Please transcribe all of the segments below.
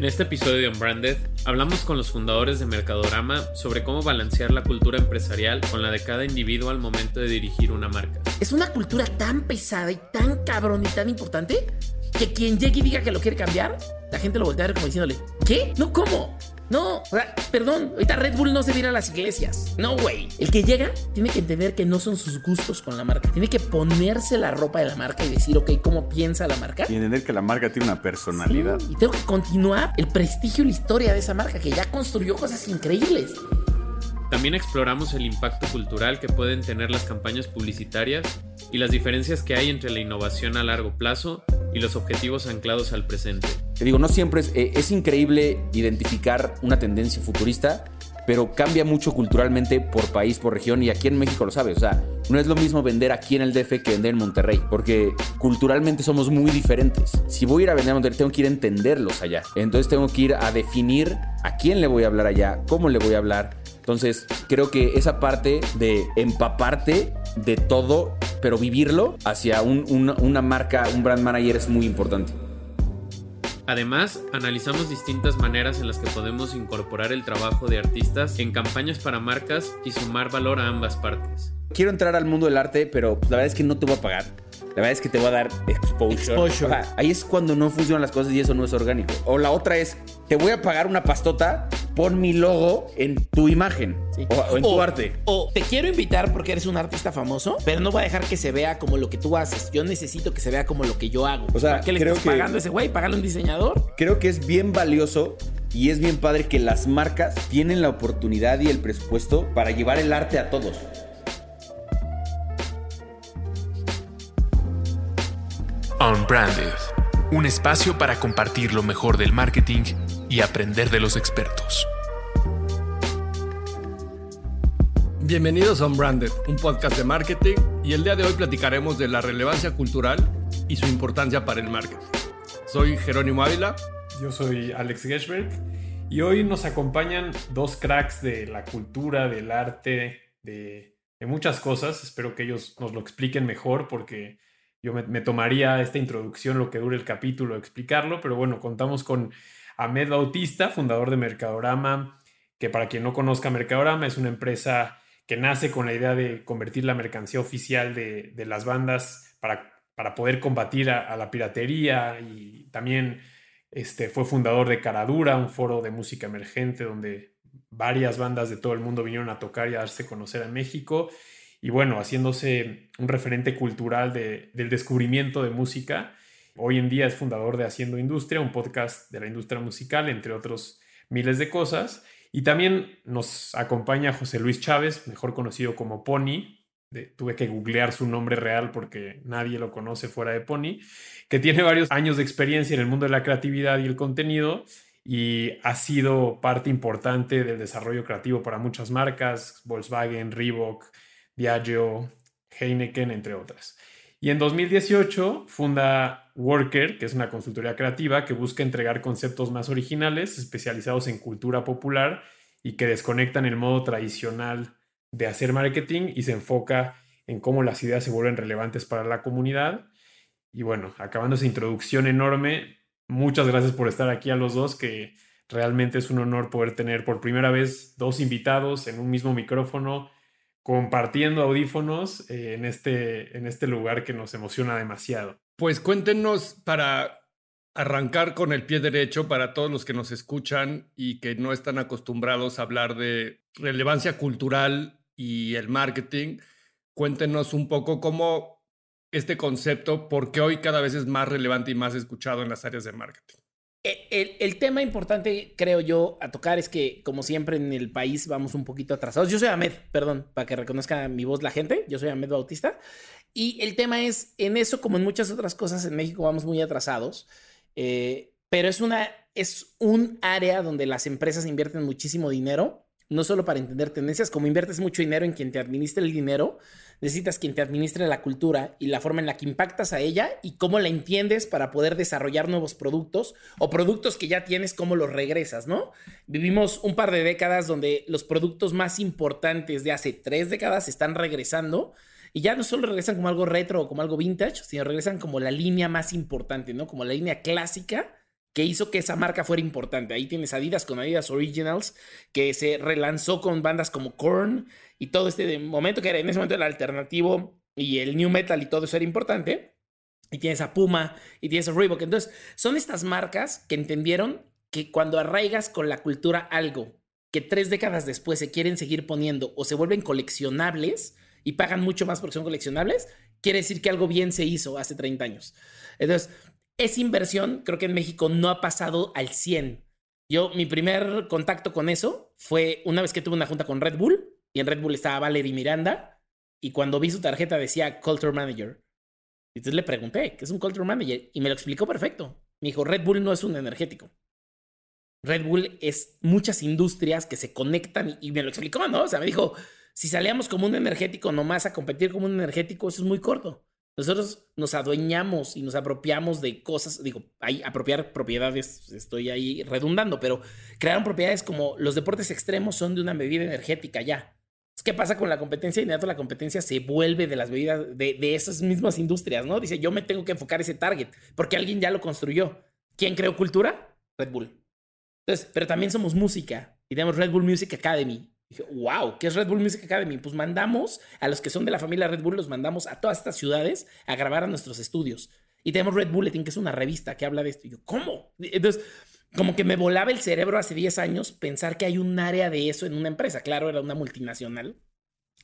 En este episodio de Unbranded hablamos con los fundadores de Mercadorama sobre cómo balancear la cultura empresarial con la de cada individuo al momento de dirigir una marca. Es una cultura tan pesada y tan cabrón y tan importante que quien llegue y diga que lo quiere cambiar, la gente lo voltea a ver como diciéndole, ¿qué? No, ¿cómo? No, o sea, perdón, ahorita Red Bull no se viene a las iglesias. No, güey. El que llega tiene que entender que no son sus gustos con la marca. Tiene que ponerse la ropa de la marca y decir, ok, ¿cómo piensa la marca? Y entender que la marca tiene una personalidad. Sí, y tengo que continuar el prestigio y la historia de esa marca que ya construyó cosas increíbles. También exploramos el impacto cultural que pueden tener las campañas publicitarias y las diferencias que hay entre la innovación a largo plazo y los objetivos anclados al presente. Te digo, no siempre es, eh, es increíble identificar una tendencia futurista, pero cambia mucho culturalmente por país, por región, y aquí en México lo sabes. O sea, no es lo mismo vender aquí en el DF que vender en Monterrey, porque culturalmente somos muy diferentes. Si voy a ir a vender a Monterrey, tengo que ir a entenderlos allá. Entonces tengo que ir a definir a quién le voy a hablar allá, cómo le voy a hablar. Entonces, creo que esa parte de empaparte de todo, pero vivirlo hacia un, una, una marca, un brand manager es muy importante. Además, analizamos distintas maneras en las que podemos incorporar el trabajo de artistas en campañas para marcas y sumar valor a ambas partes. Quiero entrar al mundo del arte, pero la verdad es que no te voy a pagar. La verdad es que te voy a dar exposure. Exposure. Ahí es cuando no funcionan las cosas y eso no es orgánico. O la otra es, te voy a pagar una pastota, pon mi logo en tu imagen Sí. o, o en tu arte. O te quiero invitar porque eres un artista famoso, pero no voy a dejar que se vea como lo que tú haces. Yo necesito que se vea como lo que yo hago. O sea, ¿Para qué le creo estás que- pagando a ese güey? ¿Pagarle a un diseñador? Creo que es bien valioso y es bien padre que las marcas tienen la oportunidad y el presupuesto para llevar el arte a todos. Unbranded, un espacio para compartir lo mejor del marketing y aprender de los expertos. Bienvenidos a Unbranded, un podcast de marketing y el día de hoy platicaremos de la relevancia cultural y su importancia para el marketing. Soy Jerónimo Ávila. Yo soy Alex Geschberg y hoy nos acompañan dos cracks de la cultura, del arte, de, de muchas cosas. Espero que ellos nos lo expliquen mejor porque yo me, tomaría esta introducción, lo que dure el capítulo, explicarlo. Pero bueno, contamos con Ahmed Bautista, fundador de Mercadorama, que para quien no conozca Mercadorama es una empresa que nace con la idea de convertir la mercancía oficial de, las bandas para, para poder combatir a, a la piratería y también este, fue fundador de Caradura, un foro de música emergente donde varias bandas de todo el mundo vinieron a tocar y a darse a conocer en México. Y bueno, haciéndose un referente cultural de- del descubrimiento de música. Hoy en día es fundador de Haciendo Industria, un podcast de la industria musical, entre otros miles de cosas. Y también nos acompaña José Luis Chávez, mejor conocido como Pony. De- tuve que googlear su nombre real porque nadie lo conoce fuera de Pony que tiene varios años de experiencia en el mundo de la creatividad y el contenido y ha sido parte importante del desarrollo creativo para muchas marcas, Volkswagen, Reebok, Diageo, Heineken, entre otras. Y en 2018 funda Worker, que es una consultoría creativa que busca entregar conceptos más originales, especializados en cultura popular y que desconectan el modo tradicional de hacer marketing y se enfoca en cómo las ideas se vuelven relevantes para la comunidad. Y bueno, acabando esa introducción enorme, muchas gracias por estar aquí a los dos, que realmente es un honor poder tener por primera vez dos invitados en un mismo micrófono, compartiendo audífonos eh, en, este, en este lugar que nos emociona demasiado. Pues cuéntenos para arrancar con el pie derecho para todos los que nos escuchan y que no están acostumbrados a hablar de relevancia cultural y el marketing. Cuéntenos un poco cómo este concepto, porque hoy cada vez es más relevante y más escuchado en las áreas de marketing. E- El, tema importante, creo yo, a tocar es que, como siempre en el país, vamos un poquito atrasados. Yo soy Ahmed, perdón, para que reconozca mi voz la gente. Yo soy Ahmed Bautista. Y el tema es, en eso, como en muchas otras cosas, en México vamos muy atrasados. eh, pero es, una, es un área donde las empresas invierten muchísimo dinero, no solo para entender tendencias, como inviertes mucho dinero en quien te administre el dinero, necesitas quien te administre la cultura y la forma en la que impactas a ella y cómo la entiendes para poder desarrollar nuevos productos o productos que ya tienes, cómo los regresas, ¿no? Vivimos un par de décadas donde los productos más importantes de hace tres décadas están regresando y ya no solo regresan como algo retro o como algo vintage, sino regresan como la línea más importante, ¿no? Como la línea clásica que hizo que esa marca fuera importante. Ahí tienes Adidas con Adidas Originals, que se relanzó con bandas como Korn y todo este momento que era en ese momento el alternativo y el new metal y todo eso era importante. Y tienes a Puma y tienes a Reebok. Entonces, son estas marcas que entendieron que cuando arraigas con la cultura algo que tres décadas después se quieren seguir poniendo o se vuelven coleccionables y pagan mucho más porque son coleccionables, quiere decir que algo bien se hizo hace 30 años. Entonces, esa inversión creo que en México no ha pasado al 100. Yo, mi primer contacto con eso fue una vez que tuve una junta con Red Bull y en Red Bull estaba Valerie Miranda y cuando vi su tarjeta decía Culture Manager. Entonces le pregunté, ¿qué es un Culture Manager? Y me lo explicó perfecto. Me dijo, Red Bull no es un energético. Red Bull es muchas industrias que se conectan y me lo explicó, ¿no? O sea, me dijo, si salíamos como un energético nomás a competir como un energético, eso es muy corto. Nosotros nos adueñamos y nos apropiamos de cosas, digo, hay apropiar propiedades, estoy ahí redundando, pero crearon propiedades como los deportes extremos son de una bebida energética ya. ¿Qué pasa con la competencia? Inmediato la competencia se vuelve de las bebidas de, de esas mismas industrias, ¿no? Dice, yo me tengo que enfocar ese target, porque alguien ya lo construyó. ¿Quién creó cultura? Red Bull. Entonces, pero también somos música y tenemos Red Bull Music Academy. Dije, wow, ¿qué es Red Bull Music Academy? Pues mandamos a los que son de la familia Red Bull, los mandamos a todas estas ciudades a grabar a nuestros estudios. Y tenemos Red Bulletin, que es una revista que habla de esto. Y yo, ¿cómo? Entonces, como que me volaba el cerebro hace 10 años pensar que hay un área de eso en una empresa. Claro, era una multinacional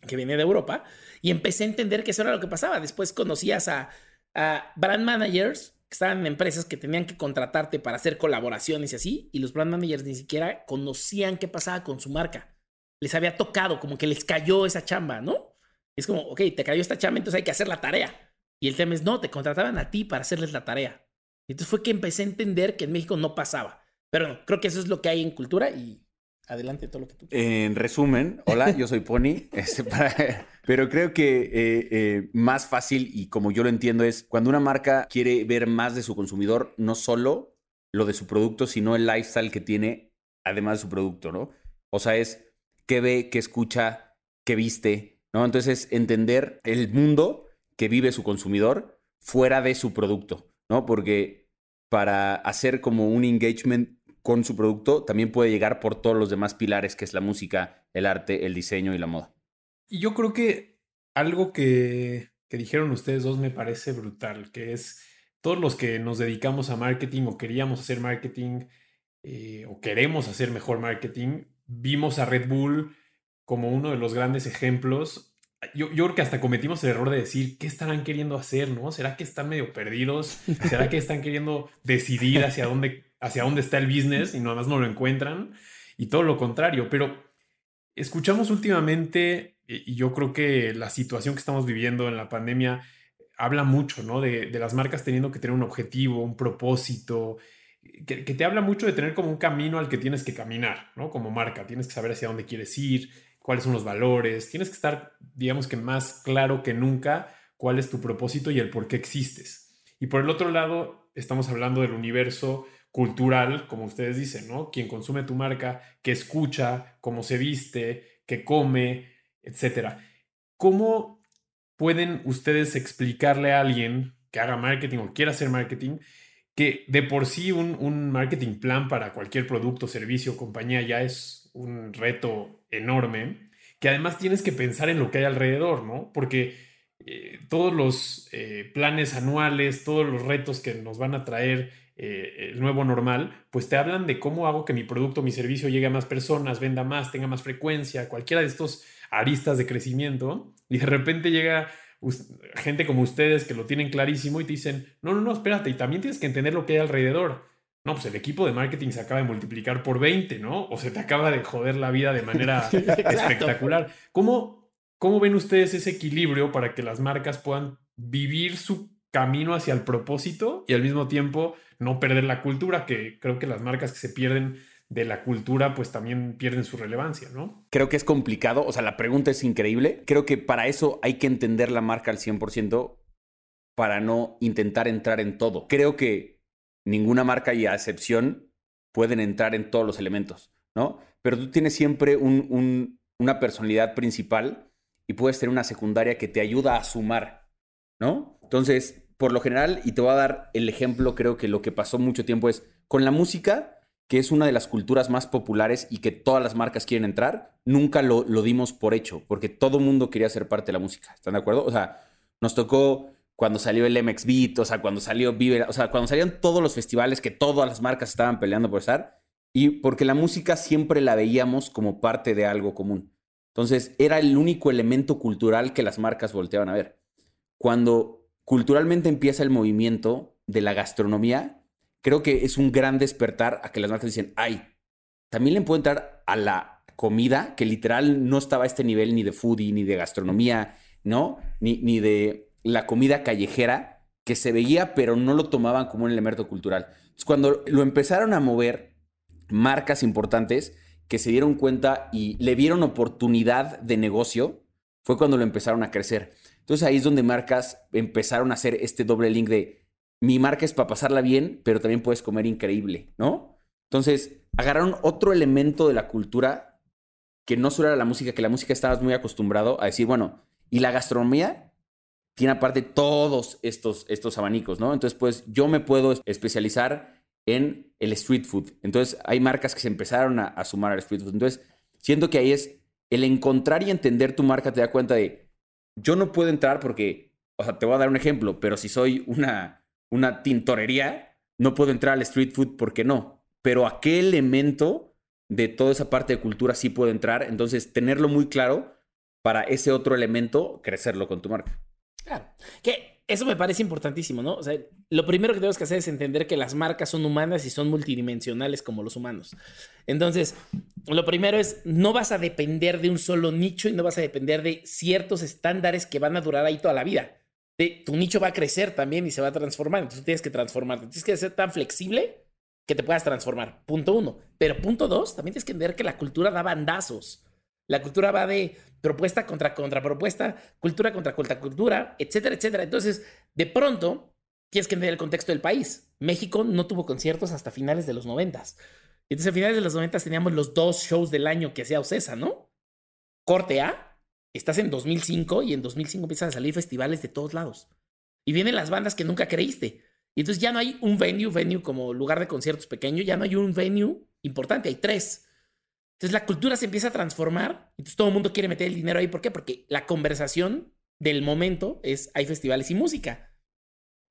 que viene de Europa. Y empecé a entender que eso era lo que pasaba. Después conocías a, a brand managers que estaban en empresas que tenían que contratarte para hacer colaboraciones y así, y los brand managers ni siquiera conocían qué pasaba con su marca. Les había tocado, como que les cayó esa chamba, ¿no? Es como, ok, te cayó esta chamba, entonces hay que hacer la tarea. Y el tema es, no, te contrataban a ti para hacerles la tarea. Entonces fue que empecé a entender que en México no pasaba. Pero no, creo que eso es lo que hay en cultura y adelante todo lo que tú quieras. En resumen, hola, yo soy Pony, este, pero creo que eh, eh, más fácil y como yo lo entiendo es cuando una marca quiere ver más de su consumidor, no solo lo de su producto, sino el lifestyle que tiene además de su producto, ¿no? O sea, es qué ve, qué escucha, qué viste, ¿no? Entonces, entender el mundo que vive su consumidor fuera de su producto, ¿no? Porque para hacer como un engagement con su producto, también puede llegar por todos los demás pilares, que es la música, el arte, el diseño y la moda. Y yo creo que algo que, que dijeron ustedes dos me parece brutal, que es todos los que nos dedicamos a marketing o queríamos hacer marketing eh, o queremos hacer mejor marketing, vimos a Red Bull como uno de los grandes ejemplos. Yo, yo creo que hasta cometimos el error de decir, ¿qué estarán queriendo hacer? ¿No? ¿Será que están medio perdidos? ¿Será que están queriendo decidir hacia dónde, hacia dónde está el business y nada más no lo encuentran? Y todo lo contrario, pero escuchamos últimamente, eh, y yo creo que la situación que estamos viviendo en la pandemia habla mucho, ¿no? De, de las marcas teniendo que tener un objetivo, un propósito, que, te habla mucho de tener como un camino al que tienes que caminar, ¿no? Como marca, tienes que saber hacia dónde quieres ir, cuáles son los valores, tienes que estar, digamos que más claro que nunca cuál es tu propósito y el por qué existes. Y por el otro lado, estamos hablando del universo cultural, como ustedes dicen, ¿no? Quien consume tu marca, que escucha, cómo se viste, que come, etcétera. ¿Cómo pueden ustedes explicarle a alguien que haga marketing o quiera hacer marketing que de por sí un, un marketing plan para cualquier producto, servicio compañía ya es un reto enorme, que además tienes que pensar en lo que hay alrededor, ¿no? Porque eh, todos los eh, planes anuales, todos los retos que nos van a traer eh, el nuevo normal, pues te hablan de cómo hago que mi producto, mi servicio llegue a más personas, venda más, tenga más frecuencia, cualquiera de estos aristas de crecimiento, y de repente llega gente como ustedes que lo tienen clarísimo y te dicen, no, no, no, espérate, y también tienes que entender lo que hay alrededor. No, pues el equipo de marketing se acaba de multiplicar por 20, ¿no? O se te acaba de joder la vida de manera espectacular. ¿Cómo, ¿Cómo ven ustedes ese equilibrio para que las marcas puedan vivir su camino hacia el propósito y al mismo tiempo no perder la cultura, que creo que las marcas que se pierden de la cultura, pues también pierden su relevancia, ¿no? Creo que es complicado, o sea, la pregunta es increíble. Creo que para eso hay que entender la marca al 100% para no intentar entrar en todo. Creo que ninguna marca y a excepción pueden entrar en todos los elementos, ¿no? Pero tú tienes siempre un, un, una personalidad principal y puedes tener una secundaria que te ayuda a sumar, ¿no? Entonces, por lo general, y te voy a dar el ejemplo, creo que lo que pasó mucho tiempo es con la música, que es una de las culturas más populares y que todas las marcas quieren entrar, nunca lo, dimos por hecho, porque todo mundo quería ser parte de la música. ¿Están de acuerdo? O sea, nos tocó cuando salió el MX Beat, o sea, cuando salió Vive, o sea, cuando salían todos los festivales que todas las marcas estaban peleando por estar, y porque la música siempre la veíamos como parte de algo común. Entonces, era el único elemento cultural que las marcas volteaban a ver. Cuando culturalmente empieza el movimiento de la gastronomía, creo que es un gran despertar a que las marcas dicen, ay, también le puedo entrar a la comida, que literal no estaba a este nivel ni de foodie, ni de gastronomía, ¿no? Ni, ni de la comida callejera que se veía, pero no lo tomaban como un elemento cultural. Entonces, cuando lo empezaron a mover marcas importantes que se dieron cuenta y le vieron oportunidad de negocio, fue cuando lo empezaron a crecer. Entonces ahí es donde marcas empezaron a hacer este doble link de mi marca es para pasarla bien, pero también puedes comer increíble, ¿no? Entonces agarraron otro elemento de la cultura que no solo era la música, que la música estabas muy acostumbrado a decir, bueno, y la gastronomía tiene aparte todos estos, estos abanicos, ¿no? Entonces, pues yo me puedo especializar en el street food. Entonces, hay marcas que se empezaron a, a, sumar al street food. Entonces, siento que ahí es el encontrar y entender tu marca, te da cuenta de, yo no puedo entrar porque, o sea, te voy a dar un ejemplo, pero si soy una, una tintorería, no puedo entrar al street food porque no. Pero a qué elemento de toda esa parte de cultura sí puedo entrar. Entonces, tenerlo muy claro para ese otro elemento, crecerlo con tu marca. Claro. Que eso me parece importantísimo, ¿no? O sea, lo primero que tenemos que hacer es entender que las marcas son humanas y son multidimensionales como los humanos. Entonces, lo primero es, no vas a depender de un solo nicho y no vas a depender de ciertos estándares que van a durar ahí toda la vida. Tu nicho va a crecer también y se va a transformar, entonces tienes que transformarte. Tienes que ser tan flexible que te puedas transformar. Punto uno. Pero punto dos, también tienes que entender que la cultura da bandazos. La cultura va de propuesta contra contrapropuesta, cultura contra cultura, etcétera, etcétera. Entonces, de pronto, tienes que entender el contexto del país. México no tuvo conciertos hasta finales de los noventas. Entonces, a finales de los noventas teníamos los dos shows del año que hacía Ocesa, ¿no? Corte A, estás en 2005 y en 2005 empiezan a salir festivales de todos lados. Y vienen las bandas que nunca creíste. Y entonces ya no hay un venue, venue como lugar de conciertos pequeño, ya no hay un venue importante, hay tres. Entonces la cultura se empieza a transformar, entonces todo el mundo quiere meter el dinero ahí. ¿Por qué? Porque la conversación del momento es hay festivales y música.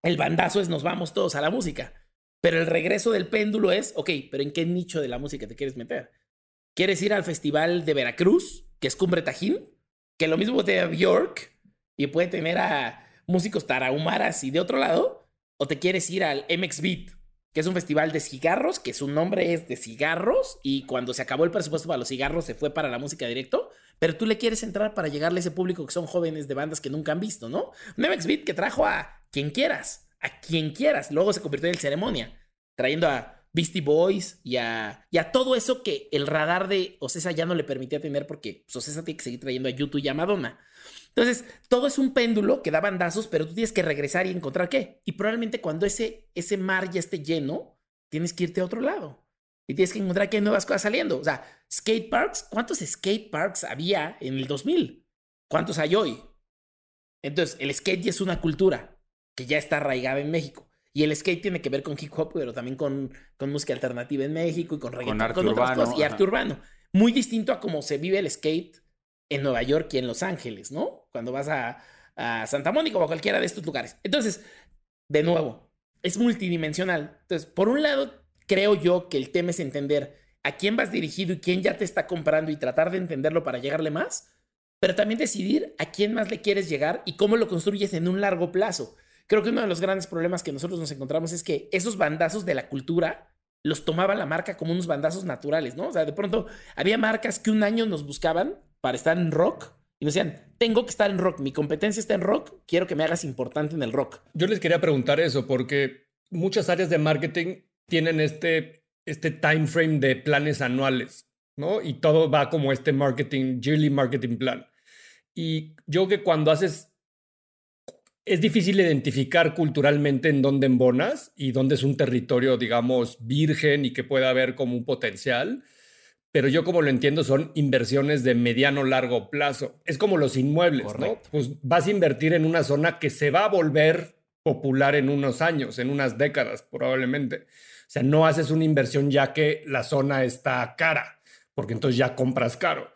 El bandazo es nos vamos todos a la música. Pero el regreso del péndulo es, ok, pero ¿en qué nicho de la música te quieres meter? ¿Quieres ir al festival de Veracruz, que es Cumbre Tajín? Que lo mismo de York y puede tener a músicos tarahumaras y de otro lado. ¿O te quieres ir al MX Beat, que es un festival de cigarros, que su nombre es de cigarros, y cuando se acabó el presupuesto para los cigarros se fue para la música directo, pero tú le quieres entrar para llegarle a ese público que son jóvenes de bandas que nunca han visto, ¿no? Un MX Beat que trajo a quien quieras, a quien quieras, luego se convirtió en el ceremonia, trayendo a Beastie Boys y a, y a todo eso que el radar de Ocesa ya no le permitía tener porque pues, Ocesa tiene que seguir trayendo a YouTube y a Madonna. Entonces, todo es un péndulo que da bandazos, pero tú tienes que regresar y encontrar qué. Y probablemente cuando ese, ese mar ya esté lleno, tienes que irte a otro lado. Y tienes que encontrar que hay nuevas cosas saliendo. O sea, skate parks, ¿cuántos skate parks había en el 2000? ¿Cuántos hay hoy? Entonces, el skate ya es una cultura que ya está arraigada en México. Y el skate tiene que ver con hip hop, pero también con, con música alternativa en México y con reggaeton, Con otras urbano, cosas, y arte urbano. Muy distinto a cómo se vive el skate en Nueva York y en Los Ángeles, ¿no? Cuando vas a, a Santa Mónica o a cualquiera de estos lugares. Entonces, de nuevo, es multidimensional. Entonces, por un lado, creo yo que el tema es entender a quién vas dirigido y quién ya te está comprando y tratar de entenderlo para llegarle más, pero también decidir a quién más le quieres llegar y cómo lo construyes en un largo plazo. Creo que uno de los grandes problemas que nosotros nos encontramos es que esos bandazos de la cultura los tomaba la marca como unos bandazos naturales, ¿no? O sea, de pronto había marcas que un año nos buscaban para estar en rock y nos decían, tengo que estar en rock, mi competencia está en rock, quiero que me hagas importante en el rock. Yo les quería preguntar eso porque muchas áreas de marketing tienen este, este time frame de planes anuales, ¿no? Y todo va como este marketing, yearly marketing plan. Y yo que cuando haces, es difícil identificar culturalmente en dónde embonas y dónde es un territorio, digamos, virgen y que pueda haber como un potencial. Pero yo como lo entiendo son inversiones de mediano largo plazo. Es como los inmuebles, ¿no? Pues vas a invertir en una zona que se va a volver popular en unos años, en unas décadas probablemente. O sea, no haces una inversión ya que la zona está cara, porque entonces ya compras caro.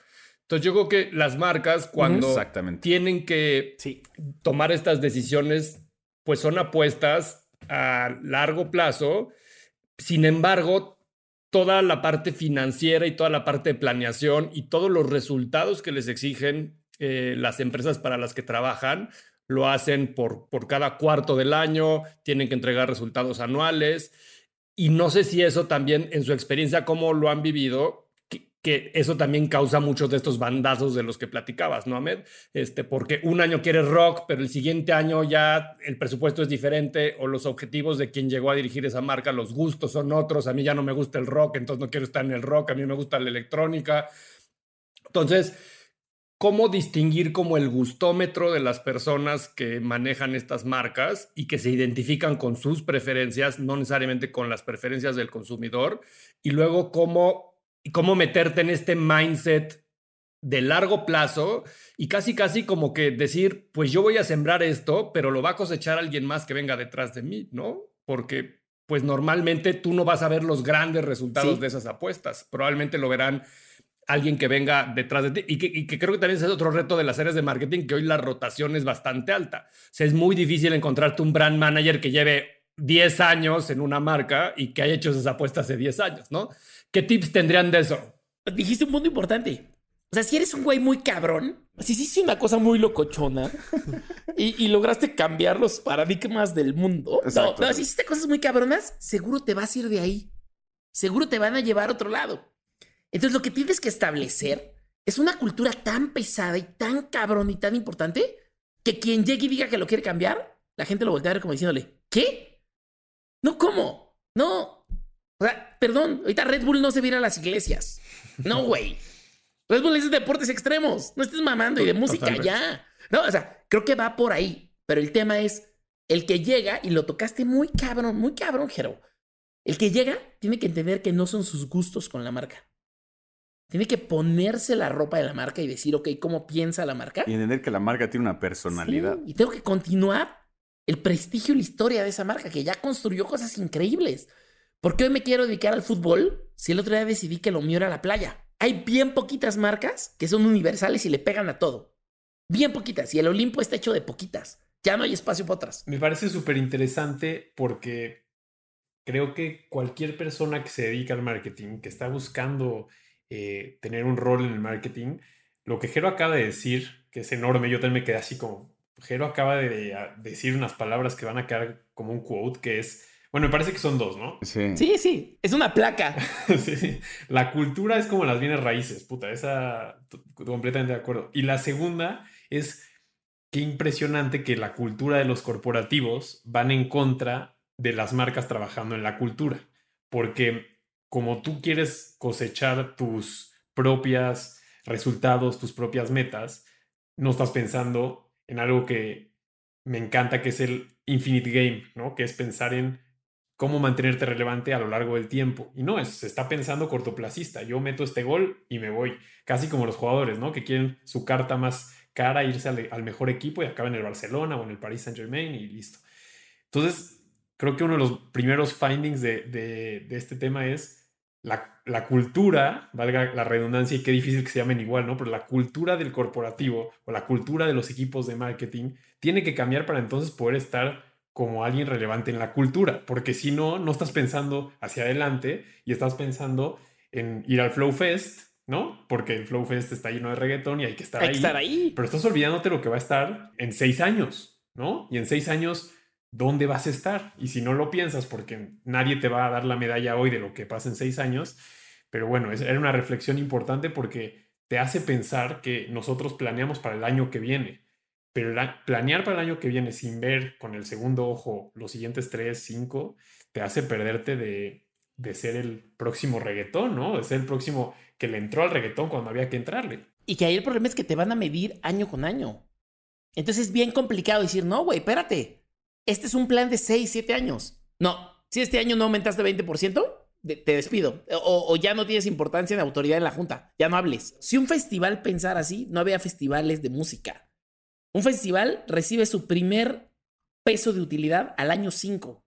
Entonces yo creo que las marcas cuando Exactamente. tienen que Sí. tomar estas decisiones, pues son apuestas a largo plazo. Sin embargo, toda la parte financiera y toda la parte de planeación y todos los resultados que les exigen eh, las empresas para las que trabajan, lo hacen por, por cada cuarto del año, tienen que entregar resultados anuales. Y no sé si eso también, en su experiencia, cómo lo han vivido, que, eso también causa muchos de estos bandazos de los que platicabas, ¿no, Ahmed? Este, porque un año quieres rock, pero el siguiente año ya el presupuesto es diferente o los objetivos de quien llegó a dirigir esa marca, los gustos son otros. A mí ya no me gusta el rock, entonces no quiero estar en el rock, a mí me gusta la electrónica. Entonces, ¿cómo distinguir como el gustómetro de las personas que manejan estas marcas y que se identifican con sus preferencias, no necesariamente con las preferencias del consumidor? Y luego, ¿cómo, cómo meterte en este mindset de largo plazo y casi, casi como que decir, pues yo voy a sembrar esto, pero lo va a cosechar alguien más que venga detrás de mí, ¿no? Porque pues normalmente tú no vas a ver los grandes resultados Sí. de esas apuestas. Probablemente lo verán alguien que venga detrás de ti y que, y que creo que también ese es otro reto de las áreas de marketing, que hoy la rotación es bastante alta. O sea, es muy difícil encontrarte un brand manager que lleve 10 años en una marca y que haya hecho esas apuestas hace 10 años, ¿no? ¿Qué tips tendrían de eso? Dijiste un punto importante. O sea, si eres un güey muy cabrón, si hiciste una cosa muy locochona y, y lograste cambiar los paradigmas del mundo, no, no, si hiciste cosas muy cabronas, seguro te vas a ir de ahí. Seguro te van a llevar a otro lado. Entonces, lo que tienes que establecer es una cultura tan pesada y tan cabrón y tan importante que quien llegue y diga que lo quiere cambiar, la gente lo voltea a ver como diciéndole, ¿qué? No, ¿cómo? No. O sea, perdón, ahorita Red Bull no se viene a las iglesias. No, güey. Red Bull es de deportes extremos. No estés mamando y de música Totalmente. ya. No, o sea, creo que va por ahí. Pero el tema es el que llega y lo tocaste muy cabrón, muy cabrón, Jero. El que llega tiene que entender que no son sus gustos con la marca. Tiene que ponerse la ropa de la marca y decir, ok, ¿cómo piensa la marca? Y entender que la marca tiene una personalidad. Sí, y tengo que continuar el prestigio y la historia de esa marca que ya construyó cosas increíbles. ¿Por qué hoy me quiero dedicar al fútbol si el otro día decidí que lo mío era la playa? Hay bien poquitas marcas que son universales y le pegan a todo. Bien poquitas. Y el Olimpo está hecho de poquitas. Ya no hay espacio para otras. Me parece súper interesante porque creo que cualquier persona que se dedica al marketing, que está buscando eh, tener un rol en el marketing, lo que Jero acaba de decir, que es enorme, yo también me quedé así como, Jero acaba de decir unas palabras que van a quedar como un quote, que es, bueno, me parece que son dos, ¿no? Sí. Sí, sí. Es una placa. Sí, sí. La cultura es como las bienes raíces, puta, esa completamente de acuerdo. Y la segunda es qué impresionante que la cultura de los corporativos van en contra de las marcas trabajando en la cultura, porque como tú quieres cosechar tus propias resultados, tus propias metas, no estás pensando en algo que me encanta, que es el infinite game, ¿no? Que es pensar en cómo mantenerte relevante a lo largo del tiempo. Y no, es, se está pensando cortoplacista. Yo meto este gol y me voy. Casi como los jugadores, ¿no? Que quieren su carta más cara, irse al, al mejor equipo y acaban en el Barcelona o en el Paris Saint Germain y listo. Entonces, creo que uno de los primeros findings de, de- de este tema es la, la cultura, valga la redundancia y qué difícil que se llamen igual, ¿no? Pero la cultura del corporativo o la cultura de los equipos de marketing tiene que cambiar para entonces poder estar como alguien relevante en la cultura, porque si no, no estás pensando hacia adelante y estás pensando en ir al Flow Fest, ¿no? Porque el Flow Fest está lleno de reggaetón y hay que estar Hay ahí. estar ahí. Pero estás olvidándote lo que va a estar en seis años, ¿no? Y en seis años, ¿dónde vas a estar? Y si no lo piensas, porque nadie te va a dar la medalla hoy de lo que pasa en seis años, pero bueno, es- era una reflexión importante porque te hace pensar que nosotros planeamos para el año que viene, pero la- planear para el año que viene sin ver con el segundo ojo los siguientes tres, cinco, te hace perderte de, ser el próximo reggaetón, ¿no? De ser el próximo que le entró al reggaetón cuando había que entrarle. Y que ahí el problema es que te van a medir año con año. Entonces es bien complicado decir, no, güey, espérate. Este es un plan de 6, 7 años. No, si este año no aumentaste 20%, de- te despido. O, o ya no tienes importancia en autoridad en la junta. Ya no hables. Si un festival pensara así, no había festivales de música. Un festival recibe su primer peso de utilidad al año 5.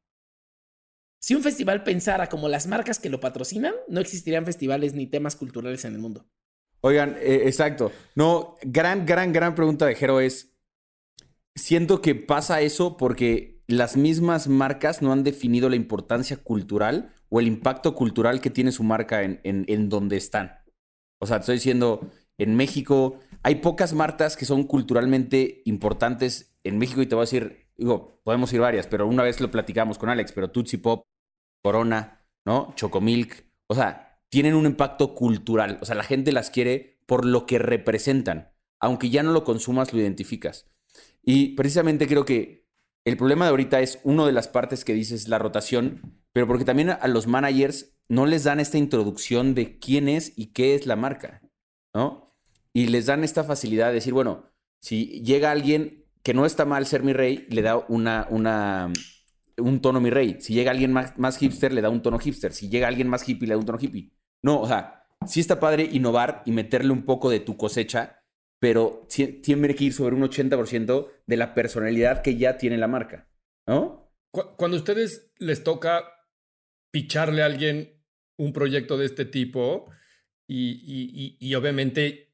Si un festival pensara como las marcas que lo patrocinan, no existirían festivales ni temas culturales en el mundo. Oigan, eh, exacto. No, gran, gran, gran pregunta de Jero es, siento que pasa eso porque las mismas marcas no han definido la importancia cultural o el impacto cultural que tiene su marca en, en, en donde están. O sea, estoy diciendo, en México hay pocas marcas que son culturalmente importantes en México y te voy a decir, digo, podemos ir varias, pero una vez lo platicamos con Alex, pero Tootsie Pop, Corona, ¿no? Chocomilk, o sea, tienen un impacto cultural, o sea, la gente las quiere por lo que representan, aunque ya no lo consumas, lo identificas. Y precisamente creo que el problema de ahorita es una de las partes que dices la rotación, pero porque también a los managers no les dan esta introducción de quién es y qué es la marca, ¿no? Y les dan esta facilidad de decir, bueno, si llega alguien que no está mal ser mi rey, le da una, una, un tono mi rey. Si llega alguien más, más hipster, le da un tono hipster. Si llega alguien más hippie, le da un tono hippie. No, o sea, sí está padre innovar y meterle un poco de tu cosecha, pero tiene que ir sobre un 80% de la personalidad que ya tiene la marca, ¿no? Cuando a ustedes les toca picharle a alguien un proyecto de este tipo y, y, obviamente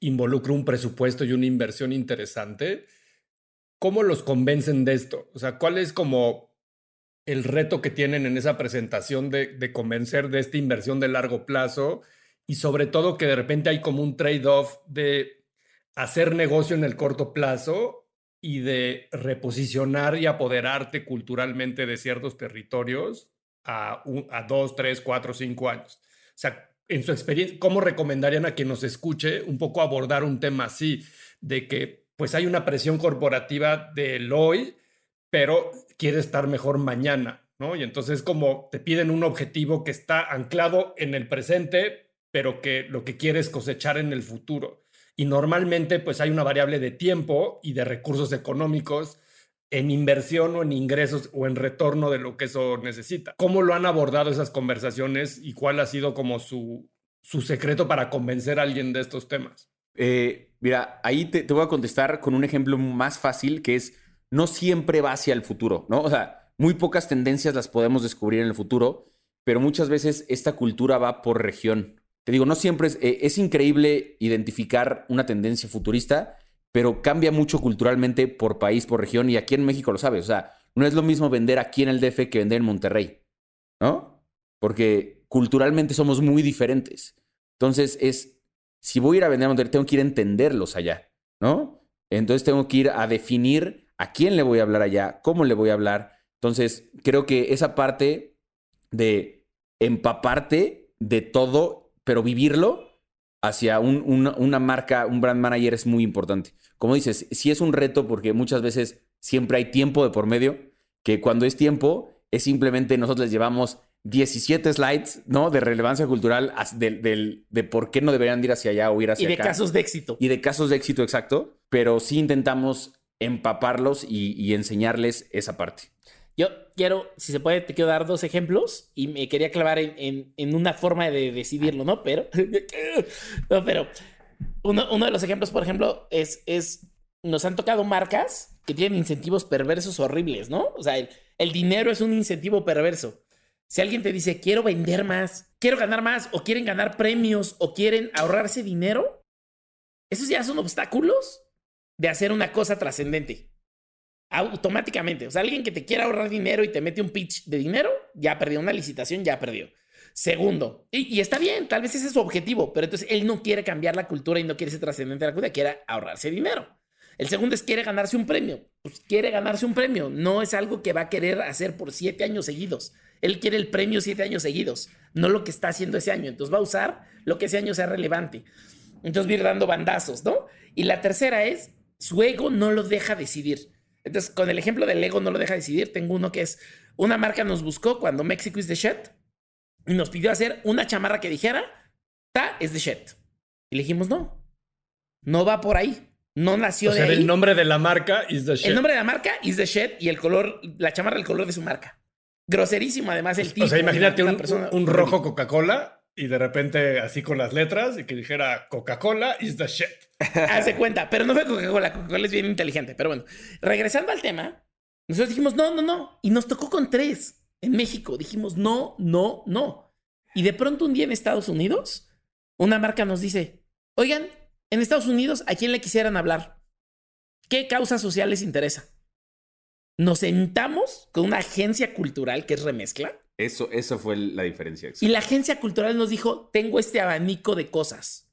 involucra un presupuesto y una inversión interesante, ¿cómo los convencen de esto? O sea, ¿cuál es como el reto que tienen en esa presentación de, convencer de esta inversión de largo plazo? Y sobre todo que de repente hay como un trade-off de hacer negocio en el corto plazo y de reposicionar y apoderarte culturalmente de ciertos territorios a, a dos, tres, cuatro, cinco años. O sea, en su experiencia, ¿cómo recomendarían a quien nos escuche un poco abordar un tema así, de que pues hay una presión corporativa del hoy, pero quiere estar mejor mañana, ¿no? Y entonces como te piden un objetivo que está anclado en el presente, pero que lo que quiere es cosechar en el futuro. Y normalmente pues hay una variable de tiempo y de recursos económicos en inversión o en ingresos o en retorno de lo que eso necesita. ¿Cómo lo han abordado esas conversaciones y cuál ha sido como su, su secreto para convencer a alguien de estos temas? Eh, mira, ahí te, te, voy a contestar con un ejemplo más fácil que es no siempre va hacia el futuro, ¿no? O sea, muy pocas tendencias las podemos descubrir en el futuro, pero muchas veces esta cultura va por región. Te digo, no siempre es, eh, es increíble identificar una tendencia futurista, pero cambia mucho culturalmente por país, por región, y aquí en México lo sabes. O sea, no es lo mismo vender aquí en el DF que vender en Monterrey, ¿no? Porque culturalmente somos muy diferentes. Entonces, es, si voy a ir a vender a Monterrey, tengo que ir a entenderlos allá, ¿no? Entonces tengo que ir a definir a quién le voy a hablar allá, cómo le voy a hablar. Entonces, creo que esa parte de empaparte de todo, pero vivirlo, hacia un, una marca, un brand manager es muy importante. Como dices, sí es un reto porque muchas veces siempre hay tiempo de por medio, que cuando es tiempo es simplemente nosotros les llevamos 17 slides, ¿no? De relevancia cultural, de, de, por qué no deberían ir hacia allá o ir hacia acá. Y de casos de éxito. Y de casos de éxito, exacto. Pero sí intentamos empaparlos y, y enseñarles esa parte. Yo quiero, si se puede, te quiero dar dos ejemplos y me quería clavar en, en, una forma de decidirlo, ¿no? Pero, no, pero uno, uno, de los ejemplos, por ejemplo, es, es, nos han tocado marcas que tienen incentivos perversos horribles, ¿no? O sea, el, el dinero es un incentivo perverso. Si alguien te dice, quiero vender más, quiero ganar más, o quieren ganar premios, o quieren ahorrarse dinero, esos ya son obstáculos de hacer una cosa trascendente automáticamente. O sea, alguien que te quiera ahorrar dinero y te mete un pitch de dinero, ya perdió una licitación, ya perdió. Segundo, y, está bien, tal vez ese es su objetivo, pero entonces él no quiere cambiar la cultura y no quiere ser trascendente de la cultura, quiere ahorrarse dinero. El segundo es quiere ganarse un premio. Pues quiere ganarse un premio. No es algo que va a querer hacer por siete años seguidos. Él quiere el premio siete años seguidos, no lo que está haciendo ese año. Entonces va a usar lo que ese año sea relevante. Entonces va a ir dando bandazos, ¿no? Y la tercera es, su ego no lo deja decidir. Entonces, con el ejemplo del ego no lo deja decidir. Tengo uno que es, una marca nos buscó cuando Mexico is the shit y nos pidió hacer una chamarra que dijera, ta es the shit. Y le dijimos, no, no va por ahí. No nació o sea, de ahí. El nombre de la marca is the shit. El nombre de la marca is the shit y el color, la chamarra, el color de su marca. Groserísimo, además, el tipo. O sea, imagínate un, un rojo Coca-Cola y de repente así con las letras y que dijera Coca-Cola is the shit. Hace cuenta, pero no fue Coca-Cola. Coca-Cola es bien inteligente. Pero bueno, regresando al tema, nosotros dijimos no, no, no. Y nos tocó con tres. En México dijimos no, no, no. Y de pronto un día en Estados Unidos, una marca nos dice, oigan, en Estados Unidos, ¿a quién le quisieran hablar? ¿Qué causa social les interesa? Nos sentamos con una agencia cultural que es remezcla. Eso, eso fue la diferencia. Y la agencia cultural nos dijo, tengo este abanico de cosas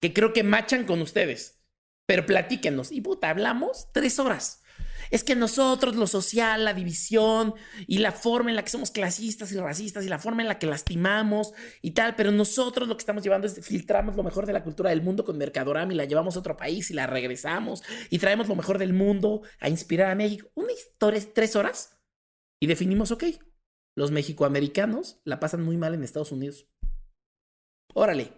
que creo que machan con ustedes, pero platíquenos. Y puta, hablamos tres horas. Es que nosotros, lo social, la división y la forma en la que somos clasistas y racistas y la forma en la que lastimamos y tal, pero nosotros lo que estamos llevando es filtramos lo mejor de la cultura del mundo con Mercadorama y la llevamos a otro país y la regresamos y traemos lo mejor del mundo a inspirar a México. Una historia, tres horas y definimos, ok, los mexicoamericanos la pasan muy mal en Estados Unidos. Órale,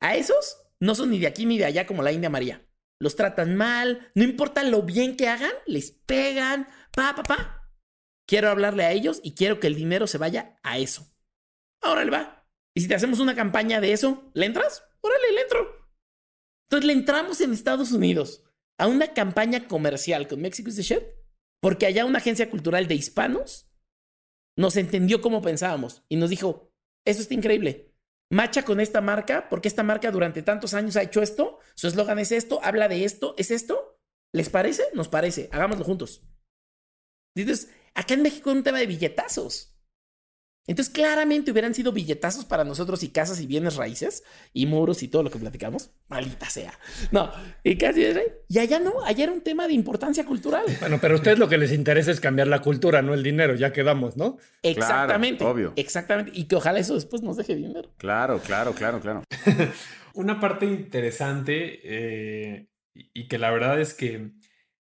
a esos no son ni de aquí ni de allá como la India María los tratan mal, no importa lo bien que hagan, les pegan, pa, pa, pa. Quiero hablarle a ellos y quiero que el dinero se vaya a eso. Órale, va. Y si te hacemos una campaña de eso, ¿le entras? Órale, le entro. Entonces le entramos en Estados Unidos a una campaña comercial con Mexico is the Shit, porque allá una agencia cultural de hispanos nos entendió como pensábamos y nos dijo, eso está increíble macha con esta marca, porque esta marca durante tantos años ha hecho esto, su eslogan es esto, habla de esto, es esto. ¿Les parece? Nos parece, hagámoslo juntos. Entonces, acá en México es un tema de billetazos. Entonces, claramente hubieran sido billetazos para nosotros y casas y bienes raíces y muros y todo lo que platicamos. Maldita sea. No, y casi. Y allá no, allá era un tema de importancia cultural. Bueno, pero a ustedes lo que les interesa es cambiar la cultura, no el dinero, ya quedamos, ¿no? Exactamente. obvio. Exactamente. Y que ojalá eso después nos deje dinero. Claro, claro, claro, claro. Una parte interesante eh, y que la verdad es que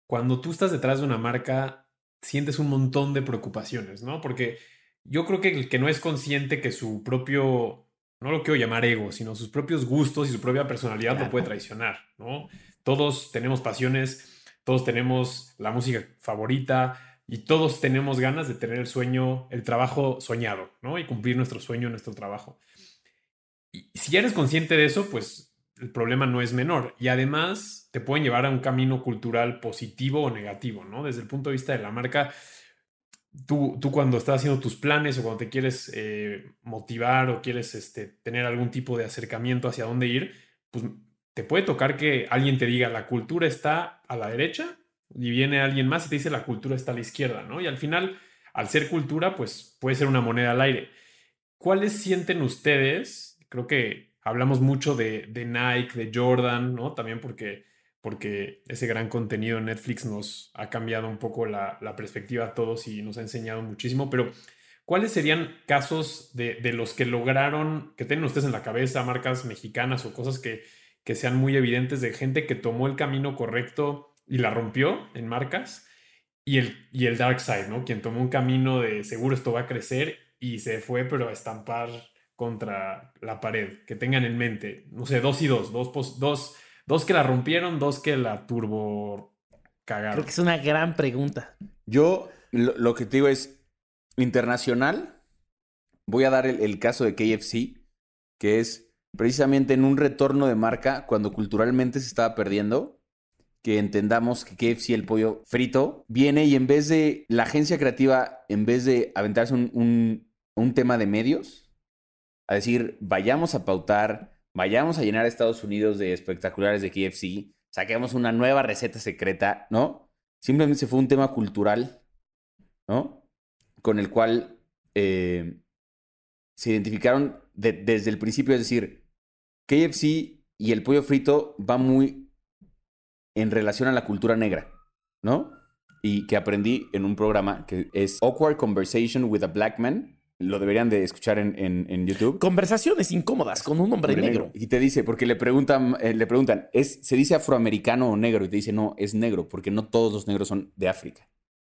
cuando tú estás detrás de una marca, sientes un montón de preocupaciones, ¿no? Porque yo creo que el que no es consciente que su propio, no lo quiero llamar ego, sino sus propios gustos y su propia personalidad lo puede traicionar, ¿no? Todos tenemos pasiones, todos tenemos la música favorita y todos tenemos ganas de tener el sueño, el trabajo soñado, ¿no? Y cumplir nuestro sueño nuestro trabajo. Y si eres consciente de eso, pues el problema no es menor. Y además te pueden llevar a un camino cultural positivo o negativo, ¿no? Desde el punto de vista de la marca, tú, tú cuando estás haciendo tus planes o cuando te quieres eh, motivar o quieres este, tener algún tipo de acercamiento hacia dónde ir, pues te puede tocar que alguien te diga la cultura está a la derecha y viene alguien más y te dice la cultura está a la izquierda, ¿no? Y al final, al ser cultura, pues puede ser una moneda al aire. ¿Cuáles sienten ustedes? Creo que hablamos mucho de, de Nike, de Jordan, ¿no? También porque porque ese gran contenido en Netflix nos ha cambiado un poco la, perspectiva a todos y nos ha enseñado muchísimo, pero ¿cuáles serían casos de, los que lograron, que tienen ustedes en la cabeza, marcas mexicanas o cosas que, que sean muy evidentes de gente que tomó el camino correcto y la rompió en marcas? Y el, y el dark side, ¿no? Quien tomó un camino de seguro esto va a crecer y se fue, pero a estampar contra la pared. Que tengan en mente, no sé, dos y dos, dos, dos Dos que la rompieron, dos que la turbo cagaron. Creo que es una gran pregunta. Yo lo, que te digo es, internacional, voy a dar el, caso de KFC, que es precisamente en un retorno de marca, cuando culturalmente se estaba perdiendo, que entendamos que KFC, el pollo frito, viene y en vez de la agencia creativa, en vez de aventarse un, un tema de medios, a decir, vayamos a pautar vayamos a llenar a Estados Unidos de espectaculares de KFC, saquemos una nueva receta secreta, ¿no? Simplemente fue un tema cultural, ¿no? Con el cual eh, se identificaron desde el principio, es decir, KFC y el pollo frito va muy en relación a la cultura negra, ¿no? Y que aprendí en un programa que es Awkward Conversation with a Black Man, lo deberían de escuchar en, en, YouTube. Conversaciones incómodas con un hombre negro. Y te dice, porque le preguntan, eh, le preguntan, ¿es, ¿se dice afroamericano o negro? Y te dice, no, es negro, porque no todos los negros son de África.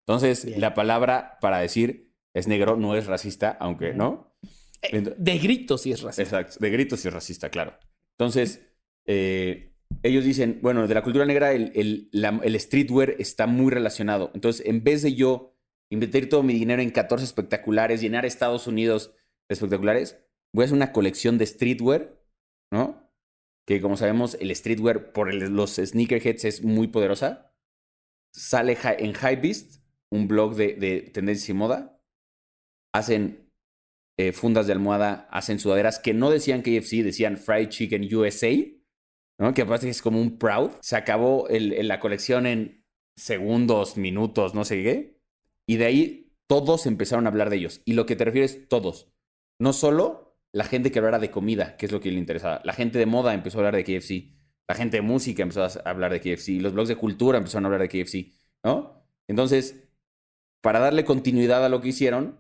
Entonces, la palabra para decir es negro no es racista, aunque, ¿no? Eh, de gritos sí es racista. Exacto, de gritos sí es racista, claro. Entonces, eh, ellos dicen, bueno, de la cultura negra el, el, el streetwear está muy relacionado. Entonces, en vez de yo invertir todo mi dinero en 14 espectaculares, llenar Estados Unidos de espectaculares, voy a hacer una colección de streetwear, ¿no? Que como sabemos, el streetwear por los sneakerheads es muy poderosa. Sale en Hypebeast, un blog de, de tendencia y moda. hacen eh, fundas de almohada, hacen sudaderas que no decían KFC, decían Fried Chicken USA, ¿no? que aparte es como un proud. Se acabó la colección en segundos, minutos, no sé qué. Y de ahí todos empezaron a hablar de ellos. Y lo que te refieres, todos. No solo la gente que hablara de comida, que es lo que le interesaba. La gente de moda empezó a hablar de KFC. La gente de música empezó a hablar de KFC. Los blogs de cultura empezaron a hablar de KFC, ¿no? Entonces, para darle continuidad a lo que hicieron,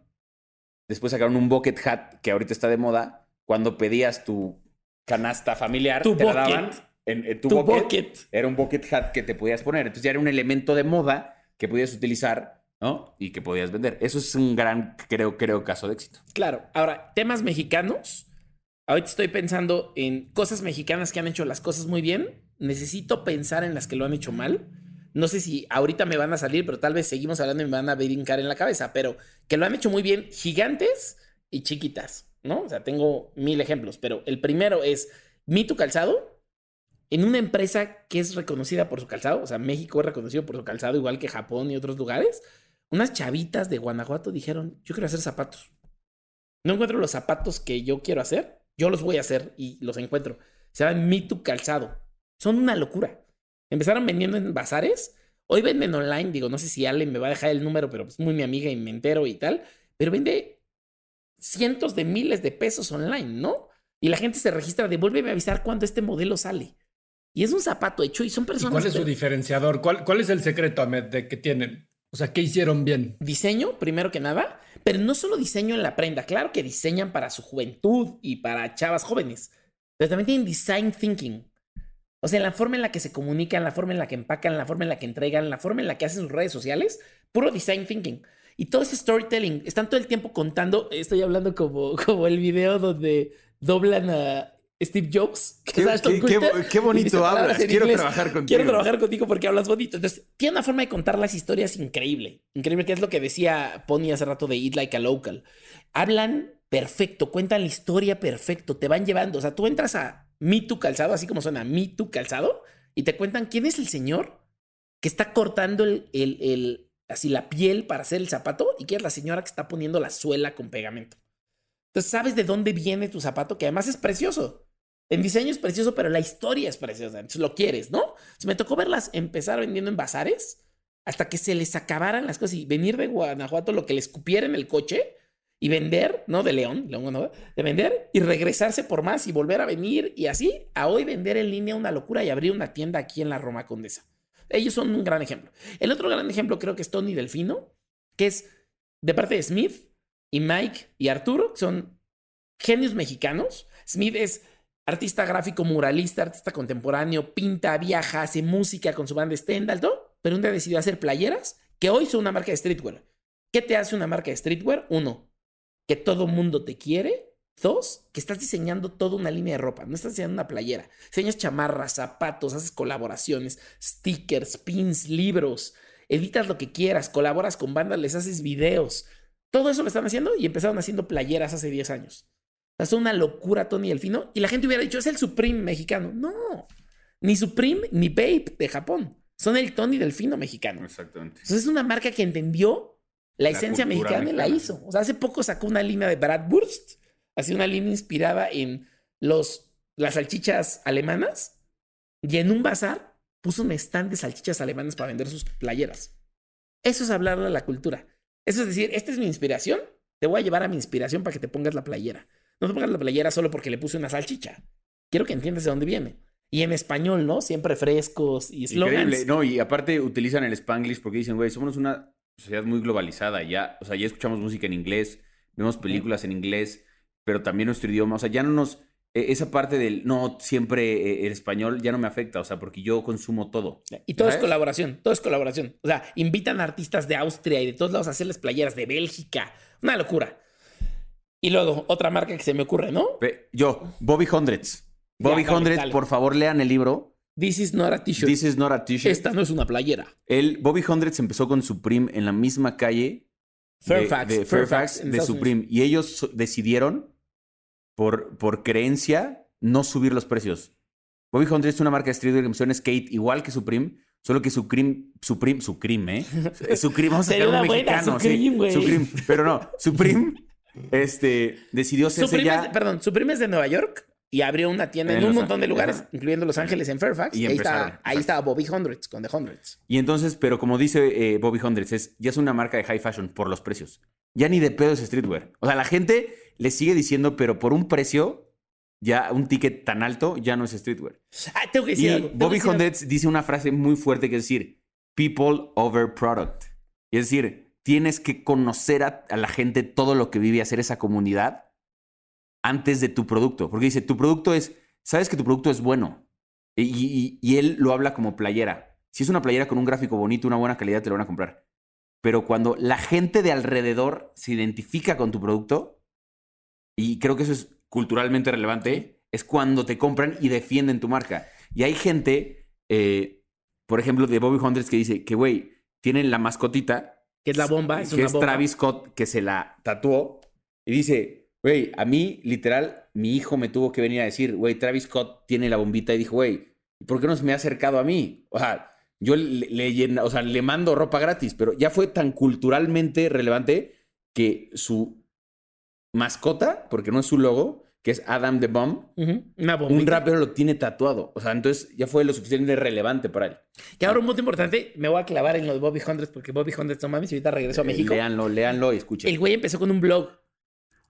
después sacaron un bucket hat que ahorita está de moda. Cuando pedías tu canasta familiar, Tu te la bucket. daban en, en tu, Tu bucket. bucket. Era un bucket hat que te podías poner. Entonces ya era un elemento de moda que podías utilizar, ¿no? Y que podías vender. Eso es un gran, creo, creo, caso de éxito. Claro. Ahora, temas mexicanos. Ahorita estoy pensando en cosas mexicanas que han hecho las cosas muy bien. Necesito pensar en las que lo han hecho mal. No sé si ahorita me van a salir, pero tal vez seguimos hablando y me van a brincar en la cabeza. Pero que lo han hecho muy bien gigantes y chiquitas, ¿no? O sea, tengo mil ejemplos. Pero el primero es Mi Tu Calzado. En una empresa que es reconocida por su calzado. O sea, México es reconocido por su calzado, igual que Japón y otros lugares. Unas chavitas de Guanajuato dijeron, yo quiero hacer zapatos. No encuentro los zapatos que yo quiero hacer. Yo los voy a hacer y los encuentro. Se llaman Me Tu Calzado. Son una locura. Empezaron vendiendo en bazares. Hoy venden online. Digo, no sé si Ale me va a dejar el número, pero es muy mi amiga y me entero y tal. Pero vende cientos de miles de pesos online, ¿no? Y la gente se registra, devuélveme a avisar cuando este modelo sale. Y es un zapato hecho y son ¿Y personas. cuál es su diferenciador? ¿Cuál, ¿Cuál es el secreto, Ahmed, de que tienen? O sea, ¿qué hicieron bien? diseño, primero que nada, pero no solo diseño en la prenda, claro que diseñan para su juventud y para chavas jóvenes, pero también tienen design thinking. O sea, la forma en la que se comunican, la forma en la que empacan, la forma en la que entregan, la forma en la que hacen sus redes sociales, puro design thinking. Y todo ese storytelling, están todo el tiempo contando, estoy hablando como, como el video donde doblan a Steve Jobs. que Qué- es bonito palabras hablas, quiero inglés. trabajar contigo. Quiero trabajar contigo porque hablas bonito. Entonces, tiene una forma de contar las historias increíble. Increíble, que es lo que decía Pony hace rato de Eat Like a Local. Hablan perfecto, cuentan la historia perfecto, te van llevando. O sea, tú entras a Me Tu Calzado, así como suena Me Tu Calzado, y te cuentan quién es el señor que está cortando el, el, el- así la piel para hacer el zapato y quién es la señora que está poniendo la suela con pegamento. Entonces, sabes de dónde viene tu zapato, que además es precioso. En diseño es precioso, pero la historia es preciosa. Entonces lo quieres, ¿no? Me tocó verlas empezar vendiendo en bazares hasta que se les acabaran las cosas y venir de Guanajuato lo que les cupiera en el coche y vender, no de León, León de vender y regresarse por más y volver a venir y así a hoy vender en línea una locura y abrir una tienda aquí en la Roma Condesa. Ellos son un gran ejemplo. El otro gran ejemplo creo que es Tony Delfino, que es de parte de Smith y Mike y Arturo, son genios mexicanos. Smith es artista gráfico, muralista, artista contemporáneo, pinta, viaja, hace música con su banda Stendhal, pero un día decidió hacer playeras que hoy son una marca de streetwear. ¿Qué te hace una marca de streetwear? Uno, que todo mundo te quiere. Dos, que estás diseñando toda una línea de ropa, no estás diseñando una playera. Diseñas chamarras, zapatos, haces colaboraciones, stickers, pins, libros, editas lo que quieras, colaboras con bandas, les haces videos. Todo eso lo están haciendo y empezaron haciendo playeras hace 10 años. Sea, es una locura Tony Delfino. Y la gente hubiera dicho, es el Supreme mexicano. No, ni Supreme ni Babe de Japón. Son el Tony Delfino mexicano. Exactamente. Entonces es una marca que entendió la, La esencia mexicana y la hizo. O sea, hace poco sacó una línea de Bratwurst, así una línea inspirada en los, las salchichas alemanas. Y en un bazar puso un stand de salchichas alemanas para vender sus playeras. Eso es hablarle a la cultura. Eso es decir, esta es mi inspiración. Te voy a llevar a mi inspiración para que te pongas la playera. No te pongas la playera solo porque le puse una salchicha. Quiero que entiendas de dónde viene. Y en español, ¿no? Siempre frescos y slogans. Increíble. No, y aparte utilizan el Spanglish porque dicen, güey, somos una sociedad muy globalizada. Ya, o sea, ya escuchamos música en inglés, vemos películas en inglés, pero también nuestro idioma. O sea, ya no nos. e- Esa parte del no, siempre eh, el español ya no me afecta, o sea, porque yo consumo todo. Y todo es colaboración, todo es colaboración. O sea, invitan a artistas de Austria y de todos lados a hacerles playeras de Bélgica. Una locura. Y luego, otra marca que se me ocurre, ¿no? Yo, Bobby Hundreds. Bobby dale, Hundreds, dale. por favor, lean el libro. This is not a t-shirt. This is not a t-shirt. Esta no es una playera. El Bobby Hundreds empezó con Supreme en la misma calle Fairfax, de, Fairfax, Fairfax, de Supreme. Y ellos decidieron, por, por creencia, no subir los precios. Bobby Hundreds es una marca de streetwear que en skate igual que Supreme. Solo que Supreme, Supreme, Supreme, ¿eh? Supreme, vamos a sacar un mexicano, Supreme, sí. güey. Supreme, pero no, Supreme, este, decidió hacerse Supreme ya... es- perdón, Supreme es de Nueva York y abrió una tienda en, En un montón de lugares, ajá. incluyendo Los Ángeles en Fairfax. Y Y ahí, estaba Bobby Hundreds con The Hundreds. Y entonces, pero como dice eh, Bobby Hundreds, es, ya es una marca de high fashion por los precios. Ya ni de pedo es streetwear. O sea, la gente le sigue diciendo, pero por un precio, ya un ticket tan alto, ya no es streetwear. Ah, tengo que Y decir algo. Bobby. Hundreds dice una frase muy fuerte que es decir, people over product. Y es decir, tienes que conocer a, la gente todo lo que vive hacer esa comunidad antes de tu producto. Porque dice, tu producto es, sabes que tu producto es bueno. Y él lo habla como playera. Si es una playera con un gráfico bonito, una buena calidad, te lo van a comprar. Pero cuando la gente de alrededor se identifica con tu producto, y creo que eso es culturalmente relevante, es cuando te compran y defienden tu marca. Y hay gente, eh, por ejemplo, de Bobby Hundreds que dice que, güey, tienen la mascotita, Que es la bomba, es que una es bomba. Travis Scott, que se la tatuó, y dice, güey, a mí, literal, mi hijo me tuvo que venir a decir, güey, Travis Scott tiene la bombita, y dijo, güey, ¿por qué no se me ha acercado a mí? O sea, yo le, o sea, le mando ropa gratis, pero ya fue tan culturalmente relevante que su mascota, porque no es su logo, que es Adam the Bomb, Una bomba. un rapero lo tiene tatuado. O sea, entonces ya fue lo suficientemente relevante para él. Que ahora un punto importante, me voy a clavar en lo de Bobby Hundreds porque Bobby Hundreds, no mames, y ahorita regreso a México. Léanlo, léanlo y escuchen. El güey empezó con un blog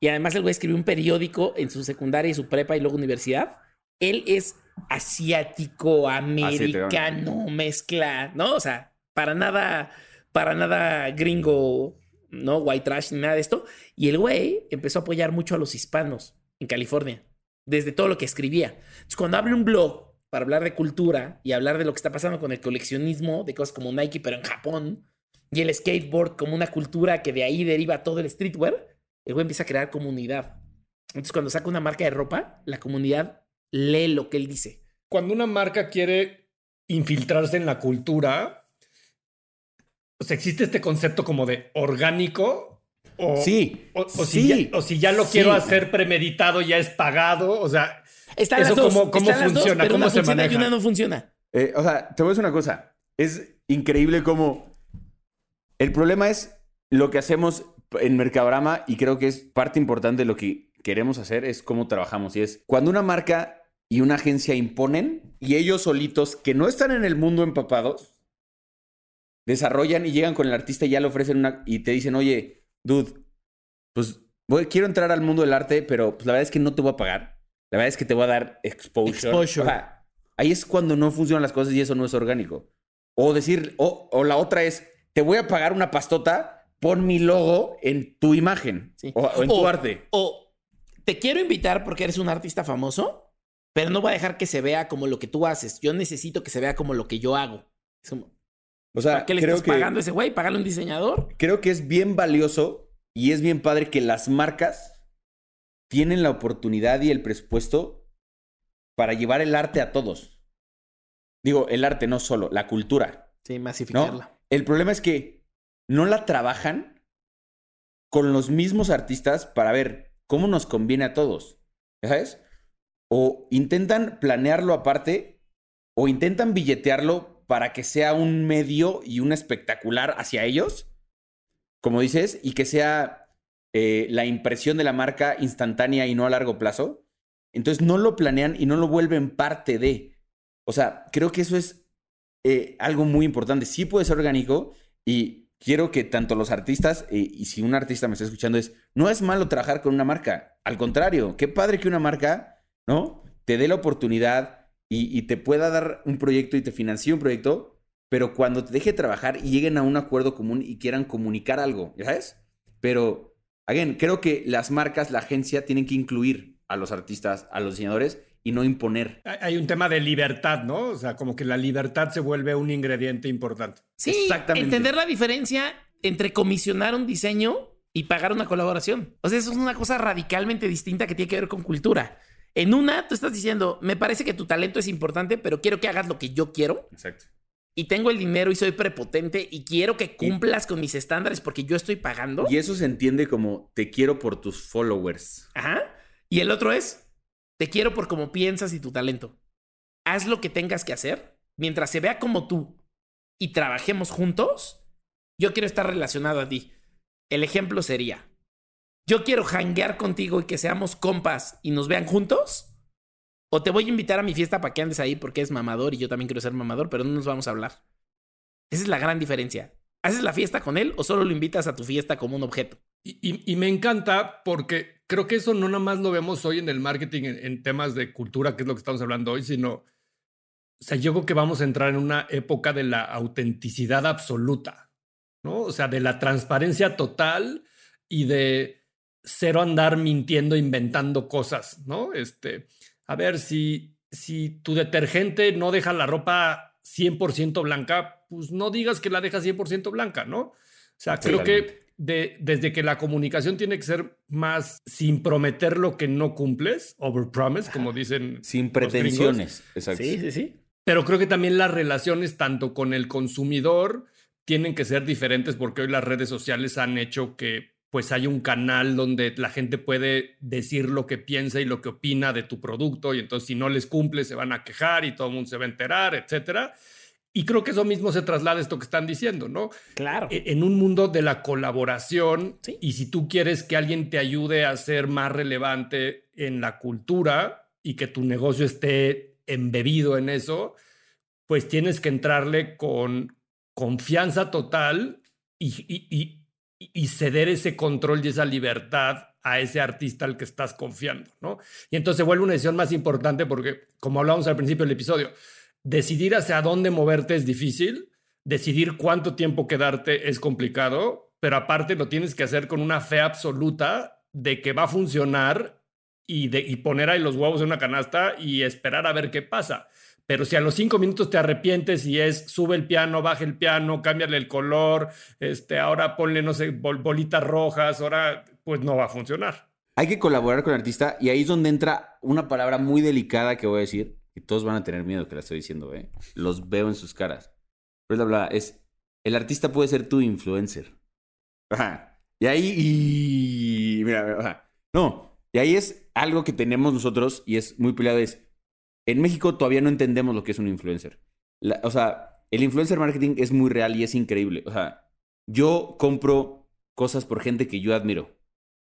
y además el güey escribió un periódico en su secundaria y su prepa y luego universidad. Él es asiático, americano, mezcla, ¿no? O sea, para nada, para nada gringo, ¿no? White trash ni nada de esto. Y el güey empezó a apoyar mucho a los hispanos en California, desde todo lo que escribía. Entonces, cuando abre un blog para hablar de cultura y hablar de lo que está pasando con el coleccionismo, de cosas como Nike, pero en Japón, y el skateboard como una cultura que de ahí deriva todo el streetwear, el güey empieza a crear comunidad. Entonces, cuando saca una marca de ropa, la comunidad lee lo que él dice. Cuando una marca quiere infiltrarse en la cultura, sea, existe este concepto como de orgánico. O, Sí, O, o sí, si ya, o si ya lo sí. quiero hacer premeditado, ya es pagado. O sea, Están Eso las dos, cómo- cómo están las dos, funciona, pero cómo una se funciona y maneja. una no funciona. Eh, o sea, te voy a decir una cosa. Es increíble cómo. El problema es lo que hacemos en Mercadorama y creo que es parte importante de lo que queremos hacer es cómo trabajamos. Y es cuando una marca y una agencia imponen y ellos solitos que no están en el mundo empapados desarrollan y llegan con el artista y ya le ofrecen una y te dicen, oye, dude, pues voy- quiero entrar al mundo del arte, pero pues, la verdad es que no te voy a pagar. La verdad es que te voy a dar exposure. Exposure. O sea, ahí es cuando no funcionan las cosas y eso no es orgánico. O decir, o, o la otra es, te voy a pagar una pastota, pon mi logo en tu imagen Sí. o, o en tu arte. O te quiero invitar porque eres un artista famoso, pero no voy a dejar que se vea como lo que tú haces. Yo necesito que se vea como lo que yo hago. Es como, O sea, ¿Para qué le creo estás que, pagando a ese güey? ¿Pagarle a un diseñador? creo que es bien valioso y es bien padre que las marcas tienen la oportunidad y el presupuesto para llevar el arte a todos. Digo, el arte no solo, la cultura. Sí, ¿no? masificarla. El problema es que no la trabajan con los mismos artistas para ver cómo nos conviene a todos. ¿Sabes? O intentan planearlo aparte o intentan billetearlo para que sea un medio y un espectacular hacia ellos, como dices, y que sea eh, la impresión de la marca instantánea y no a largo plazo. Entonces no lo planean y no lo vuelven parte de. O sea, creo que eso es eh, algo muy importante. Sí puede ser orgánico y quiero que tanto los artistas, eh, y si un artista me está escuchando, es, no es malo trabajar con una marca. Al contrario, qué padre que una marca, ¿no? Te dé la oportunidad y, y te pueda dar un proyecto y te financie un proyecto, pero cuando te deje trabajar y lleguen a un acuerdo común y quieran comunicar algo, ¿ya sabes? Pero, again, creo que las marcas, la agencia, tienen que incluir a los artistas, a los diseñadores y no imponer. hay- hay un tema de libertad, ¿no? O sea, como que la libertad se vuelve un ingrediente importante. Sí, Exactamente. entender la diferencia entre comisionar un diseño y pagar una colaboración. O sea, eso es una cosa radicalmente distinta que tiene que ver con cultura. En una, tú estás diciendo, me parece que tu talento es importante, pero quiero que hagas lo que yo quiero Exacto. y tengo el dinero y soy prepotente y quiero que cumplas con mis estándares porque yo estoy pagando. Y eso se entiende como te quiero por tus followers. Ajá. Y el otro es, te quiero por cómo piensas y tu talento. Haz lo que tengas que hacer mientras se vea como tú y trabajemos juntos, yo quiero estar relacionado a ti. El ejemplo sería, yo quiero hanguear contigo y que seamos compas y nos vean juntos. O te voy a invitar a mi fiesta para que andes ahí porque es mamador y yo también quiero ser mamador, pero no nos vamos a hablar. Esa es la gran diferencia. ¿Haces la fiesta con él o solo lo invitas a tu fiesta como un objeto? Y, me encanta porque creo que eso no nada más lo vemos hoy en el marketing, en, en temas de cultura, que es lo que estamos hablando hoy, sino, o sea, yo creo que vamos a entrar en una época de la autenticidad absoluta, ¿no? O sea, de la transparencia total y de cero andar mintiendo, inventando cosas, ¿no? Este, a ver, si, si tu detergente no deja la ropa 100% blanca, pues no digas que la deja 100% blanca, ¿no? O sea, creo que de, desde que la comunicación tiene que ser más sin prometer lo que no cumples, overpromise, como dicen. Sin pretensiones. Exacto. Sí, sí, sí. Pero creo que también las relaciones tanto con el consumidor tienen que ser diferentes porque hoy las redes sociales han hecho que pues hay un canal donde la gente puede decir lo que piensa y lo que opina de tu producto y entonces si no les cumple se van a quejar y todo el mundo se va a enterar, etcétera. Y creo que eso mismo se traslada a esto que están diciendo, ¿no? Claro. E- en un mundo de la colaboración Sí. y si tú quieres que alguien te ayude a ser más relevante en la cultura y que tu negocio esté embebido en eso, pues tienes que entrarle con confianza total y, y- y- y ceder ese control y esa libertad a ese artista al que estás confiando, ¿no? Y entonces se vuelve una decisión más importante porque, como hablábamos al principio del episodio, decidir hacia dónde moverte es difícil, decidir cuánto tiempo quedarte es complicado, pero aparte lo tienes que hacer con una fe absoluta de que va a funcionar y, de, y poner ahí los huevos en una canasta y esperar a ver qué pasa. Pero si a los cinco minutos te arrepientes y es sube el piano, baja el piano, cámbiale el color, este, ahora ponle, no sé, bol- bolitas rojas, ahora pues no va a funcionar. Hay que colaborar con el artista y ahí es donde entra una palabra muy delicada que voy a decir. Y todos van a tener miedo que la estoy diciendo, ¿eh? Los veo en sus caras. Pero es la palabra, es... El artista puede ser tu influencer. Ajá. Y ahí... Y... Mira. No. Y ahí es algo que tenemos nosotros y es muy peleado. Es... En México todavía no entendemos lo que es un influencer. La- o sea, el influencer marketing es muy real y es increíble. O sea, yo compro cosas por gente que yo admiro.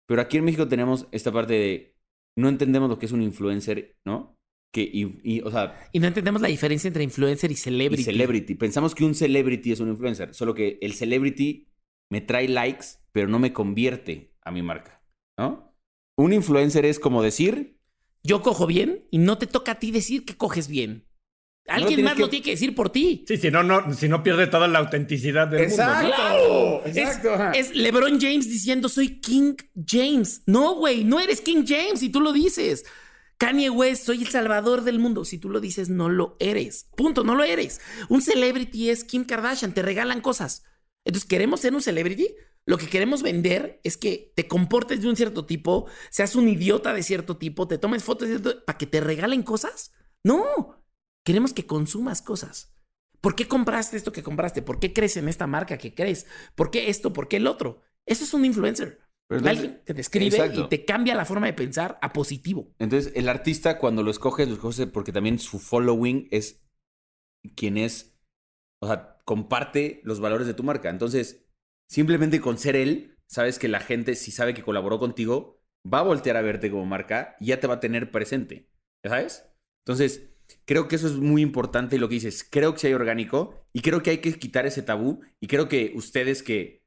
Pero aquí en México tenemos esta parte de no entendemos lo que es un influencer, ¿no? Que, y, y, o sea, Y no entendemos la diferencia entre influencer y celebrity. y celebrity. Pensamos que un celebrity es un influencer, solo que el celebrity me trae likes, pero no me convierte a mi marca, ¿no? Un influencer es como decir, Yo cojo bien y no te toca a ti decir que coges bien. Alguien más que- lo tiene que decir por ti. Sí, si no, no, si no pierde toda la autenticidad del mundo. ¿no? ¡Claro! Exacto. Es, es LeBron James diciendo soy King James. No, güey, no eres King James si tú lo dices. Kanye West, soy el salvador del mundo. Si tú lo dices, no lo eres. Punto, no lo eres. Un celebrity es Kim Kardashian, te regalan cosas. Entonces, ¿queremos ser un celebrity? Lo que queremos vender es que te comportes de un cierto tipo, seas un idiota de cierto tipo, te tomes fotos de cierto- para que te regalen cosas. No, queremos que consumas cosas. ¿Por qué compraste esto que compraste? ¿Por qué crees en esta marca que crees? ¿Por qué esto? ¿Por qué el otro? Eso es un influencer. Entonces- Alguien que te escribe Exacto. y te cambia la forma de pensar a positivo. Entonces, el artista cuando lo escoges, lo escoges porque también su following es quien es, o sea, comparte los valores de tu marca. Entonces, simplemente con ser él, sabes que la gente, si sabe que colaboró contigo, va a voltear a verte como marca y ya te va a tener presente. ¿Ya ¿Sabes? Entonces, creo que eso es muy importante y lo que dices, creo que sí hay orgánico y creo que hay que quitar ese tabú y creo que ustedes que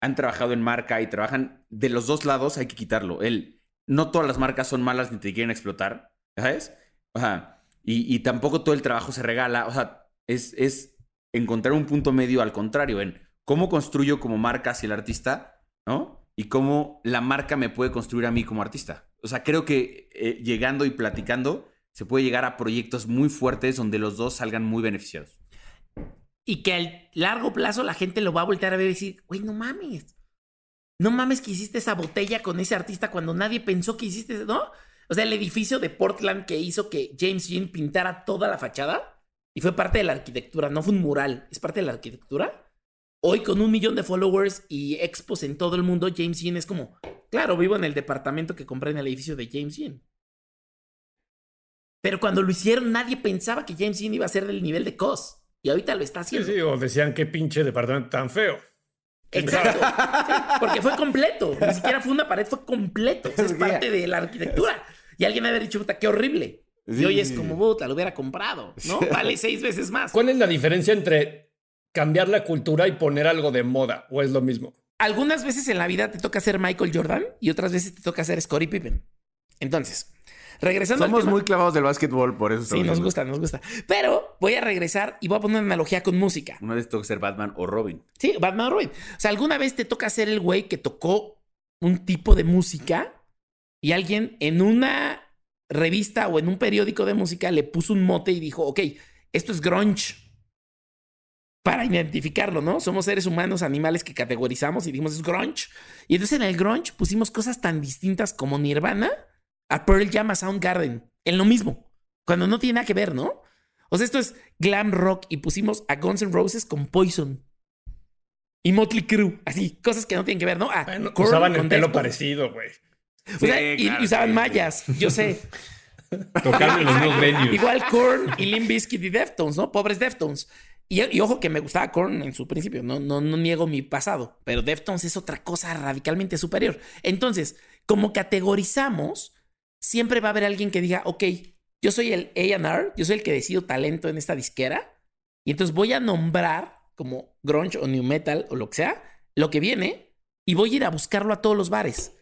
han trabajado en marca y trabajan de los dos lados, hay que quitarlo. El, no todas las marcas son malas ni te quieren explotar, ¿sabes? Sea, y, y tampoco todo el trabajo se regala. O sea, es, es encontrar un punto medio al contrario, cómo construyo como marca hacia el artista, ¿no? Y cómo la marca me puede construir a mí como artista. O sea, creo que eh, llegando y platicando se puede llegar a proyectos muy fuertes donde los dos salgan muy beneficiados. Y que al largo plazo la gente lo va a voltear a ver y decir, güey, no mames. No mames que hiciste esa botella con ese artista cuando nadie pensó que hiciste, ¿no? O sea, el edificio de Portland que hizo que James Jean pintara toda la fachada y fue parte de la arquitectura, no fue un mural, es parte de la arquitectura. Hoy con un millón de followers y expos en todo el mundo, James Jean es como, claro, vivo en el departamento que compré en el edificio de James Jean. Pero cuando lo hicieron, nadie pensaba que James Jean iba a ser del nivel de Cos. Y ahorita lo está Sí, haciendo. sí, o decían qué pinche departamento tan feo. Exacto. Sí, porque fue completo. Ni siquiera fue una pared, fue completo. O sea, es parte de la arquitectura. Y alguien me había dicho, puta, qué horrible. y Sí, hoy es sí. como, puta, lo hubiera comprado, ¿no? Vale seis veces más. ¿Cuál es la diferencia entre cambiar la cultura y poner algo de moda? ¿O es lo mismo? Algunas veces en la vida te toca ser Michael Jordan y otras veces te toca ser Scottie Pippen. Entonces, regresando al Somos tema- muy clavados del básquetbol, por eso Sí, nos gusta, nos gusta. Pero voy a regresar y voy a poner una analogía con música. Una vez toca ser Batman o Robin. Sí, Batman o Robin. O sea, alguna vez te toca ser el güey que tocó un tipo de música y alguien en una revista o en un periódico de música le puso un mote y dijo, ok, esto es grunge. Para identificarlo, ¿no? Somos seres humanos, animales que categorizamos y dijimos es grunge. Y entonces en el grunge pusimos cosas tan distintas como Nirvana a Pearl Jam a Soundgarden. En lo mismo. Cuando no tiene nada que ver, ¿no? O sea, esto es glam rock y pusimos a Guns N' Roses con Poison. Y Motley Crue, así, cosas que no tienen que ver, ¿no? Ah, Bueno, usaban el con pelo parecido, güey. O sea, Sí, y, claro, y usaban sí. mallas, yo sé. Tocando en los mismos venues. Igual Korn y Limp Bizkit y Deftones, ¿no? Pobres Deftones. Y, ojo que me gustaba Korn en su principio, no, no, no niego mi pasado, pero Deftones es otra cosa radicalmente superior. Entonces, como categorizamos, siempre va a haber alguien que diga, ok, yo soy el A&R, yo soy el que decido talento en esta disquera, y entonces voy a nombrar como grunge o new metal o lo que sea, lo que viene, y voy a ir a buscarlo a todos los bares,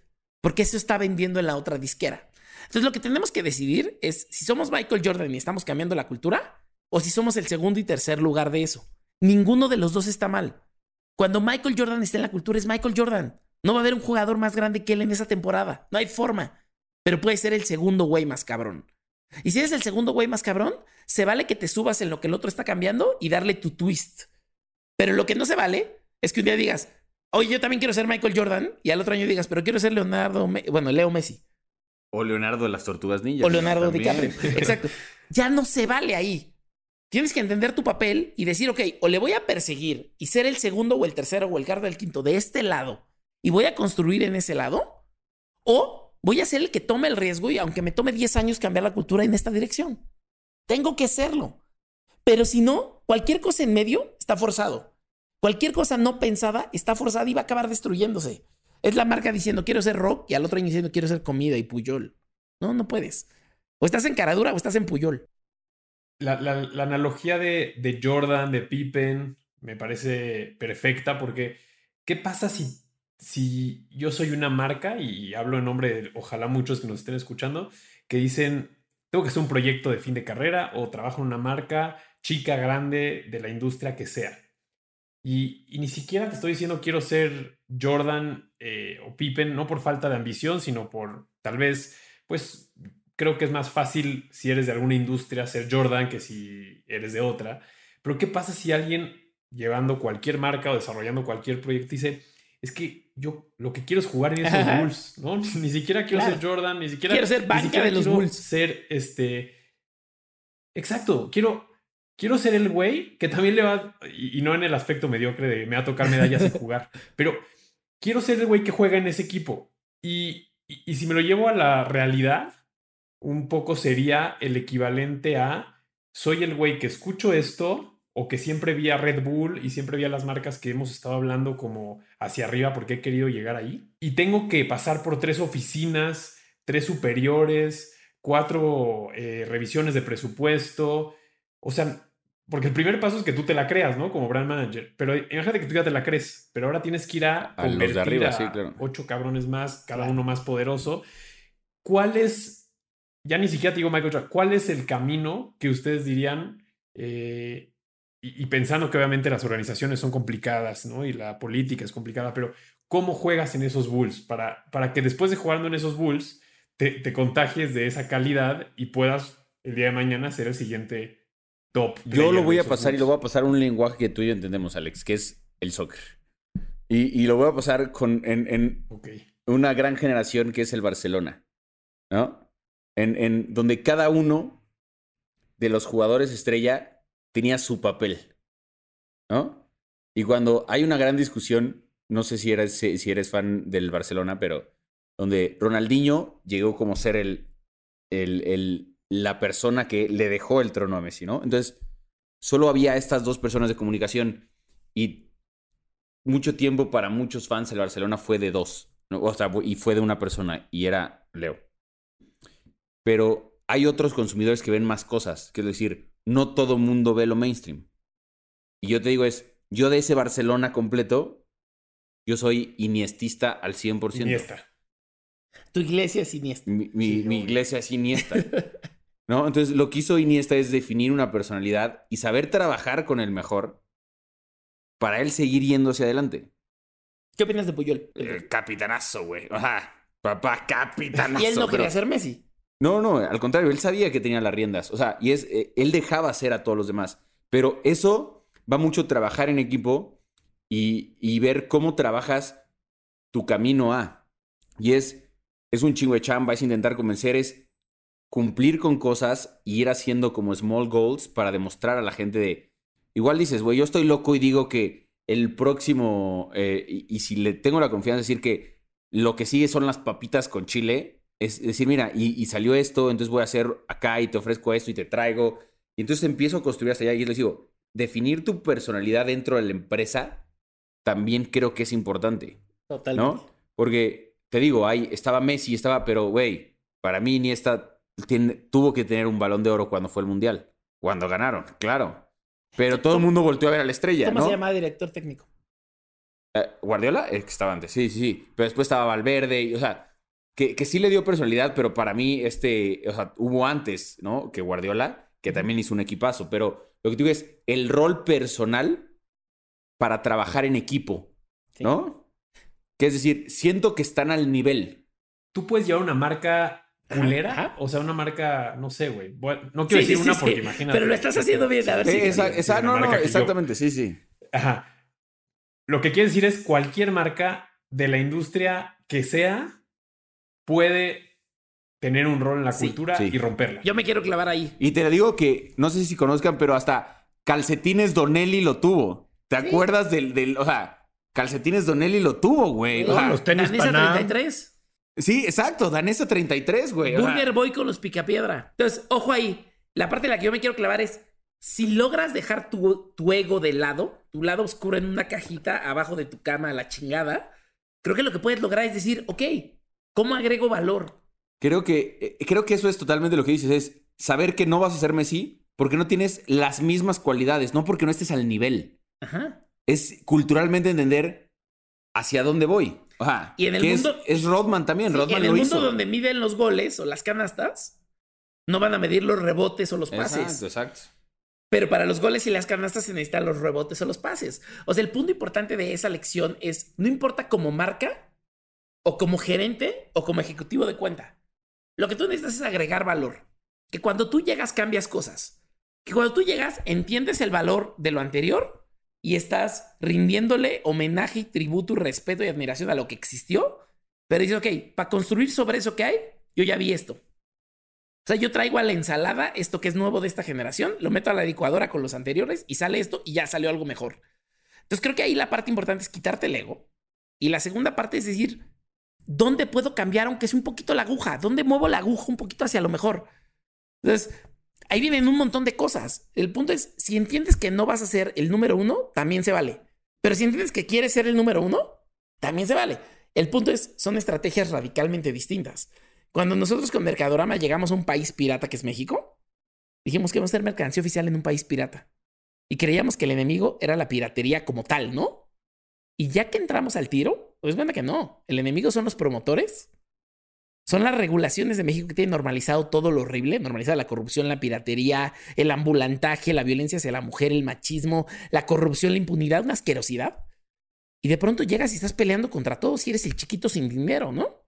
porque eso está vendiendo en la otra disquera. Entonces lo que tenemos que decidir es si somos Michael Jordan y estamos cambiando la cultura o si somos el segundo y tercer lugar de eso. Ninguno de los dos está mal. Cuando Michael Jordan esté en la cultura es Michael Jordan. No va a haber un jugador más grande que él en esa temporada. No hay forma. Pero puede ser el segundo güey más cabrón. Y si eres el segundo güey más cabrón, se vale que te subas en lo que el otro está cambiando y darle tu twist. Pero lo que no se vale es que un día digas, oye, yo también quiero ser Michael Jordan, y al otro año digas, pero quiero ser Leonardo, Me- bueno, Leo Messi. O Leonardo de las Tortugas Ninjas. O Leonardo También. DiCaprio. Exacto. Ya no se vale ahí. Tienes que entender tu papel y decir, ok, o le voy a perseguir y ser el segundo o el tercero o el cuarto o el quinto de este lado y voy a construir en ese lado, o voy a ser el que tome el riesgo y aunque me tome 10 años cambiar la cultura en esta dirección. Tengo que serlo. Pero si no, cualquier cosa en medio está forzado. Cualquier cosa no pensada está forzada y va a acabar destruyéndose. Es la marca diciendo quiero ser rock y al otro año diciendo quiero ser comida y puyol. No, no puedes. O estás en caradura o estás en puyol. La, la- analogía de, de Jordan, de Pippen, me parece perfecta porque ¿qué pasa si, si yo soy una marca y hablo en nombre de ojalá muchos que nos estén escuchando que dicen tengo que hacer un proyecto de fin de carrera o trabajo en una marca chica, grande, de la industria que sea? Y, y ni siquiera te estoy diciendo quiero ser Jordan eh, o Pippen, no por falta de ambición, sino por tal vez, pues creo que es más fácil si eres de alguna industria ser Jordan que si eres de otra. Pero ¿qué pasa si alguien llevando cualquier marca o desarrollando cualquier proyecto dice, es que yo lo que quiero es jugar en esos Ajá. Bulls, ¿no? Ni siquiera quiero Claro. ser Jordan, ni siquiera Quiero ser banca siquiera de los Bulls. Ser este Exacto, quiero quiero ser el güey que también le va y, y no en el aspecto mediocre de me va a tocar medallas y jugar, pero quiero ser el güey que juega en ese equipo. Y, y, y si me lo llevo a la realidad, un poco sería el equivalente a soy el güey que escucho esto o que siempre vi a Red Bull y siempre vi a las marcas que hemos estado hablando como hacia arriba porque he querido llegar ahí. Y tengo que pasar por tres oficinas, tres superiores, cuatro eh, revisiones de presupuesto. O sea, porque el primer paso es que tú te la creas, ¿no? Como brand manager. Pero imagínate que tú ya te la crees, pero ahora tienes que ir a A los de convertir arriba, a sí, claro. ocho cabrones más, cada uno más poderoso. ¿Cuál es, ya ni siquiera te digo Michael Jordan, cuál es el camino que ustedes dirían, eh, y, y pensando que obviamente las organizaciones son complicadas, ¿no? Y la política es complicada, pero ¿cómo juegas en esos Bulls? Para, para que después de jugando en esos Bulls, te, te contagies de esa calidad y puedas el día de mañana ser el siguiente top. Yo lo voy a pasar y lo voy a pasar un lenguaje que tú y yo entendemos, Alex, que es el soccer. Y, y lo voy a pasar con, en, en una gran generación que es el Barcelona, ¿no? En, en donde cada uno de los jugadores estrella tenía su papel, ¿no? Y cuando hay una gran discusión, no sé si eres, si eres fan del Barcelona, pero donde Ronaldinho llegó como ser el, el, el- la persona que le dejó el trono a Messi, ¿no? Entonces, solo había estas dos personas de comunicación y mucho tiempo para muchos fans el Barcelona fue de dos, o sea, y fue de una persona y era Leo. Pero hay otros consumidores que ven más cosas, que es decir, no todo mundo ve lo mainstream. Y yo te digo es, yo de ese Barcelona completo, yo soy iniestista al 100%. Iniesta. Tu iglesia es siniestra. Mi, mi- Sí, mi güey. iglesia es Iniesta. ¿No? Entonces, lo que hizo Iniesta es definir una personalidad y saber trabajar con el mejor para él seguir yendo hacia adelante. ¿Qué opinas de Puyol? El capitanazo, güey. Ajá. Papá, capitanazo. Y él no pero- quería ser Messi. No, no, al contrario, él sabía que tenía las riendas. O sea, y es, eh, él dejaba hacer a todos los demás. Pero eso va mucho trabajar en equipo y, y ver cómo trabajas tu camino a. Y es, es un chingo de chamba, es intentar convencer, es cumplir con cosas y ir haciendo como small goals para demostrar a la gente de. Igual dices, güey, yo estoy loco y digo que el próximo. eh, y, y si le tengo la confianza de decir que lo que sigue son las papitas con chile, es decir, mira, y, y salió esto, entonces voy a hacer acá y te ofrezco esto y te traigo. Y entonces empiezo a construir hasta allá y les digo, definir tu personalidad dentro de la empresa también creo que es importante. Totalmente. ¿no? Porque te digo, ahí estaba Messi, estaba, pero güey, para mí Iniesta tiene, tuvo que tener un balón de oro cuando fue el mundial, cuando ganaron, claro. Pero todo el mundo volteó a ver a la estrella, ¿Cómo ¿no? se llama director técnico? Eh, Guardiola, el que estaba antes, sí, sí, sí. Pero después estaba Valverde, y, o sea, que, que sí le dio personalidad, pero para mí, este, o sea, hubo antes, ¿no? Que Guardiola, que también hizo un equipazo. Pero lo que digo es el rol personal para trabajar en equipo, Sí. ¿no? Que es decir, siento que están al nivel. Tú puedes llevar una marca culera, Ajá. o sea, una marca, no sé, güey. Bueno, no quiero Sí, decir sí, una sí, porque sí. imagínate. Pero lo estás haciendo bien, a ver si. Eh, esa- no, no, yo- exactamente, sí, sí. Ajá. Lo que quiere decir es cualquier marca de la industria que sea puede tener un rol en la Sí, cultura sí. y romperla. Yo me quiero clavar ahí. Y te digo que, no sé si conozcan, pero hasta Calcetines Donelli lo tuvo. ¿Te Sí. acuerdas del, del, o sea, Calcetines Donelli lo tuvo, güey? O sea, los tenis Danesa Panam. 33. Sí, exacto, Danesa 33, güey. o sea, Burger Boy con los picapiedra. Entonces, ojo ahí. La parte en la que yo me quiero clavar es: si logras dejar tu, tu ego de lado, tu lado oscuro en una cajita abajo de tu cama a la chingada, creo que lo que puedes lograr es decir, ok, ¿cómo agrego valor? creo que, eh, creo que eso es totalmente lo que dices, es saber que no vas a ser Messi porque no tienes las mismas cualidades, no porque no estés al nivel. Ajá. Es culturalmente entender hacia dónde voy. Ajá. Y en el es- mundo- Es, Rodman también, Sí, Rodman en el lo mundo hizo. donde miden los goles o las canastas, no van a medir los rebotes o los pases. Exacto, exacto. Pero para los goles y las canastas se necesitan los rebotes o los pases. O sea, el punto importante de esa lección es, no importa como marca, o como gerente, o como ejecutivo de cuenta. Lo que tú necesitas es agregar valor. Que cuando tú llegas cambias cosas. Que cuando tú llegas entiendes el valor de lo anterior y estás rindiéndole homenaje y tributo respeto y admiración a lo que existió. Pero dices, ok, para construir sobre eso que hay, yo ya vi esto. O sea, yo traigo a la ensalada esto que es nuevo de esta generación, lo meto a la licuadora con los anteriores y sale esto y ya salió algo mejor. Entonces creo que ahí la parte importante es quitarte el ego. Y la segunda parte es decir, ¿dónde puedo cambiar aunque sea un poquito la aguja? ¿Dónde muevo la aguja un poquito hacia lo mejor? Entonces, ahí vienen un montón de cosas. El punto es, si entiendes que no vas a ser el número uno, también se vale. Pero si entiendes que quieres ser el número uno, también se vale. El punto es, son estrategias radicalmente distintas. Cuando nosotros con Mercadorama llegamos a un país pirata que es México, dijimos que vamos a ser mercancía oficial en un país pirata. Y creíamos que el enemigo era la piratería como tal, ¿no? Y ya que entramos al tiro, pues cuenta que no. El enemigo son los promotores. Son las regulaciones de México que tienen normalizado todo lo horrible, normalizada la corrupción, la piratería, el ambulantaje, la violencia hacia la mujer, el machismo, la corrupción, la impunidad, una asquerosidad. Y de pronto llegas y estás peleando contra todos y eres el chiquito sin dinero, ¿no?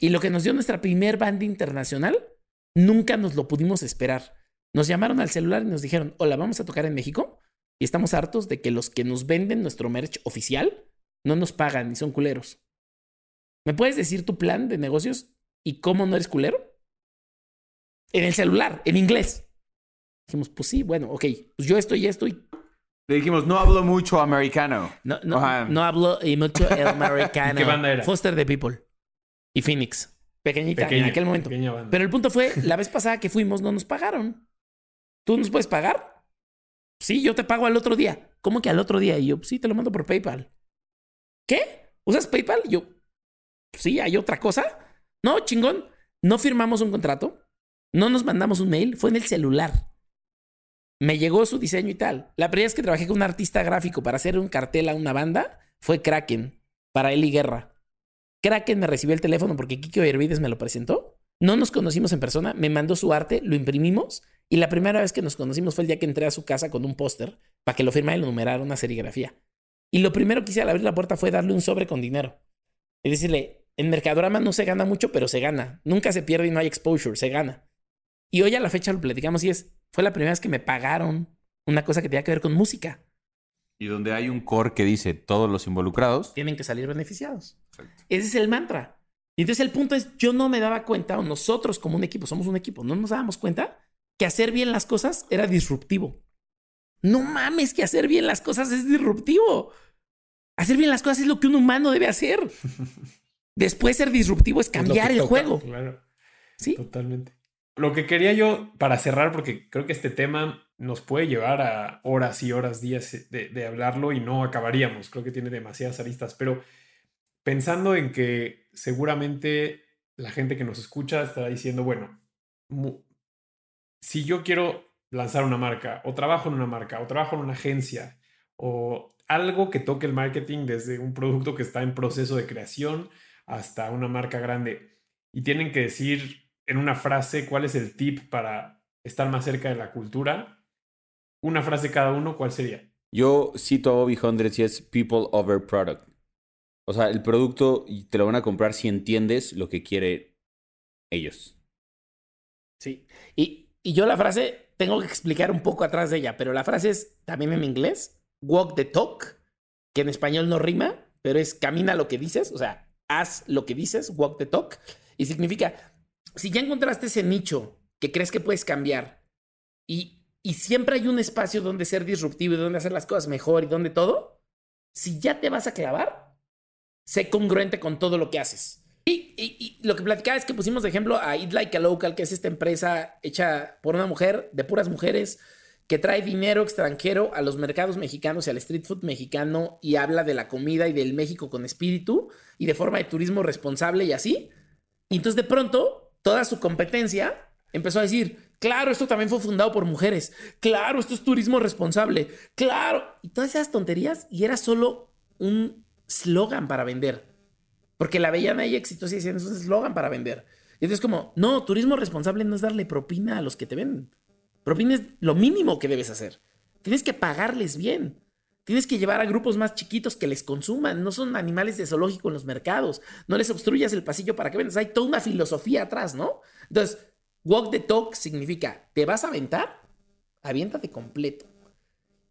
Y lo que nos dio nuestra primer banda internacional, nunca nos lo pudimos esperar. Nos llamaron al celular y nos dijeron, hola, vamos a tocar en México y estamos hartos de que los que nos venden nuestro merch oficial no nos pagan y son culeros. ¿Me puedes decir tu plan de negocios y cómo no eres culero? En el celular, en inglés. Dijimos, pues sí, bueno, ok, pues yo estoy y esto y Le dijimos, no hablo mucho americano. no, no, no hablo y mucho el americano. ¿Qué banda era? Foster the People y Phoenix. Pequeñita Pequeña, en aquel momento. pequeña banda. Pero el punto fue, la vez pasada que fuimos no nos pagaron. ¿Tú nos puedes pagar? Sí, yo te pago al otro día. ¿Cómo que al otro día? Y yo, sí, te lo mando por PayPal. ¿Qué? ¿Usas PayPal? Yo, sí, hay otra cosa. No, chingón. No firmamos un contrato. No nos mandamos un mail. Fue en el celular. Me llegó su diseño y tal. La primera vez que trabajé con un artista gráfico para hacer un cartel a una banda fue Kraken, para Eli Guerra. Kraken me recibió el teléfono porque Kiko Hervides me lo presentó. No nos conocimos en persona, me mandó su arte, lo imprimimos y la primera vez que nos conocimos fue el día que entré a su casa con un póster para que lo firmara y lo numerara una serigrafía. Y lo primero que hice al abrir la puerta fue darle un sobre con dinero. Y decirle, en Mercadorama no se gana mucho, pero se gana. Nunca se pierde y no hay exposure, se gana. Y hoy a la fecha lo platicamos y es, fue la primera vez que me pagaron una cosa que tenía que ver con música. Y donde hay un core que dice todos los involucrados. Tienen que salir beneficiados. Ese es el mantra. Y entonces el punto es, yo no me daba cuenta, o nosotros como un equipo, somos un equipo, no nos dábamos cuenta que hacer bien las cosas era disruptivo. No mames que hacer bien las cosas es disruptivo. Hacer bien las cosas es lo que un humano debe hacer. Después ser disruptivo es cambiar el juego. Claro. Sí. Totalmente. Lo que quería yo para cerrar, porque creo que este tema nos puede llevar a horas y horas, días de, de hablarlo y no acabaríamos. Creo que tiene demasiadas aristas, pero pensando en que seguramente la gente que nos escucha estará diciendo, bueno, si yo quiero lanzar una marca o trabajo en una marca o trabajo en una agencia o algo que toque el marketing desde un producto que está en proceso de creación hasta una marca grande y tienen que decir en una frase cuál es el tip para estar más cerca de la cultura, una frase cada uno, ¿cuál sería? Yo cito a Bobby Hundreds y es people over product. O sea, el producto te lo van a comprar si entiendes lo que quiere ellos. Sí. Y, y yo la frase tengo que explicar un poco atrás de ella, pero la frase es también en inglés, walk the talk, que en español no rima, pero es camina lo que dices, o sea, haz lo que dices, walk the talk, y significa, si ya encontraste ese nicho que crees que puedes cambiar y, y siempre hay un espacio donde ser disruptivo y donde hacer las cosas mejor y donde todo, si ya te vas a clavar, sé congruente con todo lo que haces. Y, y, y, lo que platicaba es que pusimos de ejemplo a Eat Like a Local, que es esta empresa hecha por una mujer, de puras mujeres, que trae dinero extranjero a los mercados mexicanos y al street food mexicano y habla de la comida y del México con espíritu y de forma de turismo responsable y así. Y entonces de pronto toda su competencia empezó a decir, claro, esto también fue fundado por mujeres, claro, esto es turismo responsable, claro, y todas esas tonterías y era solo un slogan para vender, porque la veían ahí exitosa y decían, es un slogan para vender. Y entonces como, no, turismo responsable no es darle propina a los que te venden, propina es lo mínimo que debes hacer, tienes que pagarles bien. Tienes que llevar a grupos más chiquitos que les consuman. No son animales de zoológico en los mercados. No les obstruyas el pasillo para que vendas. Hay toda una filosofía atrás, ¿no? Entonces, walk the talk significa, ¿te vas a aventar? Aviéntate completo.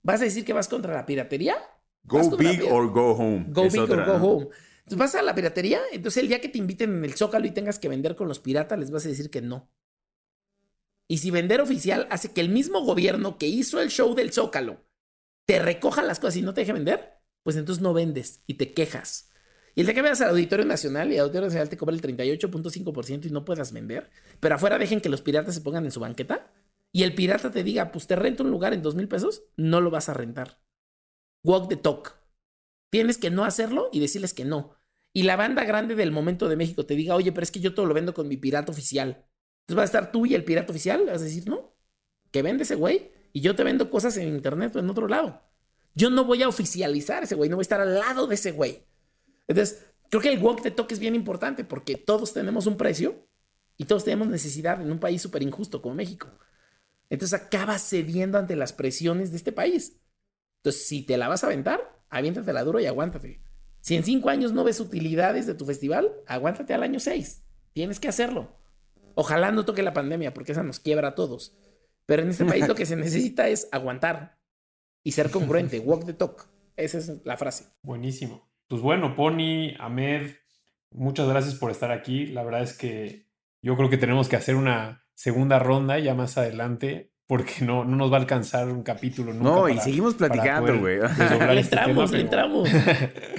¿Vas a decir que vas contra la piratería? Go big or go home. Go big or go home. Entonces vas a la piratería, entonces el día que te inviten en el Zócalo y tengas que vender con los piratas, les vas a decir que no. Y si vender oficial hace que el mismo gobierno que hizo el show del Zócalo te recoja las cosas y no te deje vender, pues entonces no vendes y te quejas. Y el día que veas al Auditorio Nacional y el Auditorio Nacional te cobra el 38.5% y no puedas vender, pero afuera dejen que los piratas se pongan en su banqueta y el pirata te diga, pues te rento un lugar en dos mil pesos, no lo vas a rentar. Walk the talk. Tienes que no hacerlo y decirles que no. Y la banda grande del momento de México te diga, oye, pero es que yo todo lo vendo con mi pirata oficial. Entonces va a estar tú y el pirata oficial, vas a decir, no, que vende ese güey y yo te vendo cosas en internet o en otro lado. Yo no voy a oficializar ese güey, no voy a estar al lado de ese güey. Entonces, creo que el walk the talk es bien importante porque todos tenemos un precio y todos tenemos necesidad en un país súper injusto como México. Entonces acabas cediendo ante las presiones de este país. Entonces, si te la vas a aventar, aviéntatela duro y aguántate. Si en cinco años no ves utilidades de tu festival, aguántate al año seis. Tienes que hacerlo. Ojalá no toque la pandemia porque esa nos quiebra a todos. Pero en este país lo que se necesita es aguantar y ser congruente. Walk the talk. Esa es la frase. Buenísimo. Pues bueno, Pony, Ahmed, muchas gracias por estar aquí. La verdad es que yo creo que tenemos que hacer una segunda ronda ya más adelante porque no, no nos va a alcanzar un capítulo nunca. No, para, y seguimos platicando, güey. le este entramos, tema, le entramos.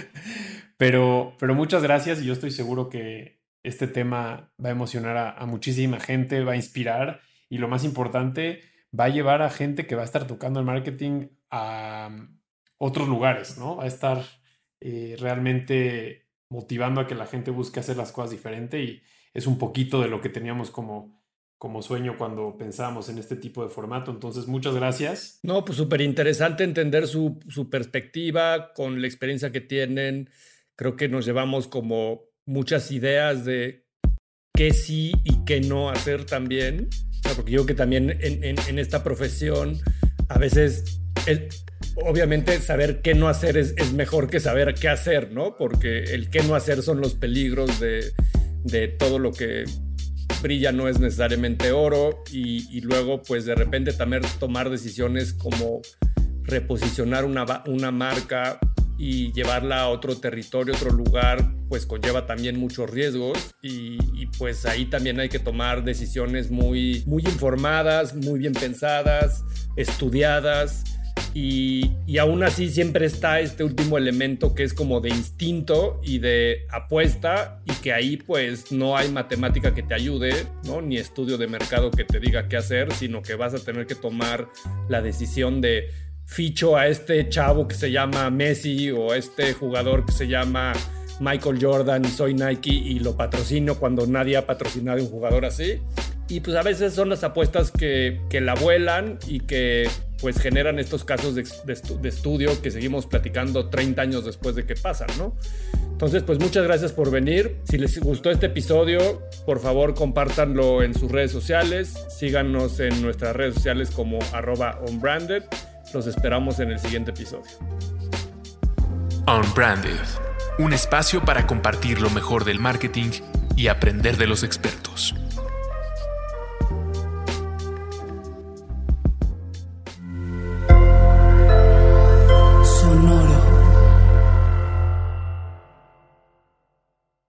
pero, pero muchas gracias y yo estoy seguro que este tema va a emocionar a, muchísima gente, va a inspirar y lo más importante, va a llevar a gente que va a estar tocando el marketing a mm, otros lugares, ¿no? Va a estar eh, realmente motivando a que la gente busque hacer las cosas diferente y es un poquito de lo que teníamos como, como sueño cuando pensábamos en este tipo de formato. Entonces, muchas gracias. No, pues súper interesante entender su, su perspectiva con la experiencia que tienen. Creo que nos llevamos como muchas ideas de qué sí y qué no hacer también. porque yo que también en, en, esta profesión a veces, obviamente saber qué no hacer es, es, mejor que saber qué hacer, ¿no? Porque el qué no hacer son los peligros de, de todo lo que brilla no es necesariamente oro y, y, luego pues de repente también tomar decisiones como reposicionar una, una marca y llevarla a otro territorio, otro lugar, pues conlleva también muchos riesgos y, pues ahí también hay que tomar decisiones muy, muy informadas, muy bien pensadas, estudiadas. Y, y, aún así siempre está este último elemento que es como de instinto y de apuesta y que ahí pues no hay matemática que te ayude, ¿no? Ni estudio de mercado que te diga qué hacer, sino que vas a tener que tomar la decisión de ficho a este chavo que se llama Messi o a este jugador que se llama Michael Jordan y soy Nike y lo patrocino cuando nadie ha patrocinado a un jugador así. Y pues a veces son las apuestas que, que la vuelan y que pues generan estos casos de, de, estudio que seguimos platicando 30 años después de que pasan, ¿no? Entonces, pues muchas gracias por venir. Si les gustó este episodio, por favor compártanlo en sus redes sociales. Síganos en nuestras redes sociales como arroba onbranded los esperamos en el siguiente episodio. Unbranded, un espacio para compartir lo mejor del marketing y aprender de los expertos.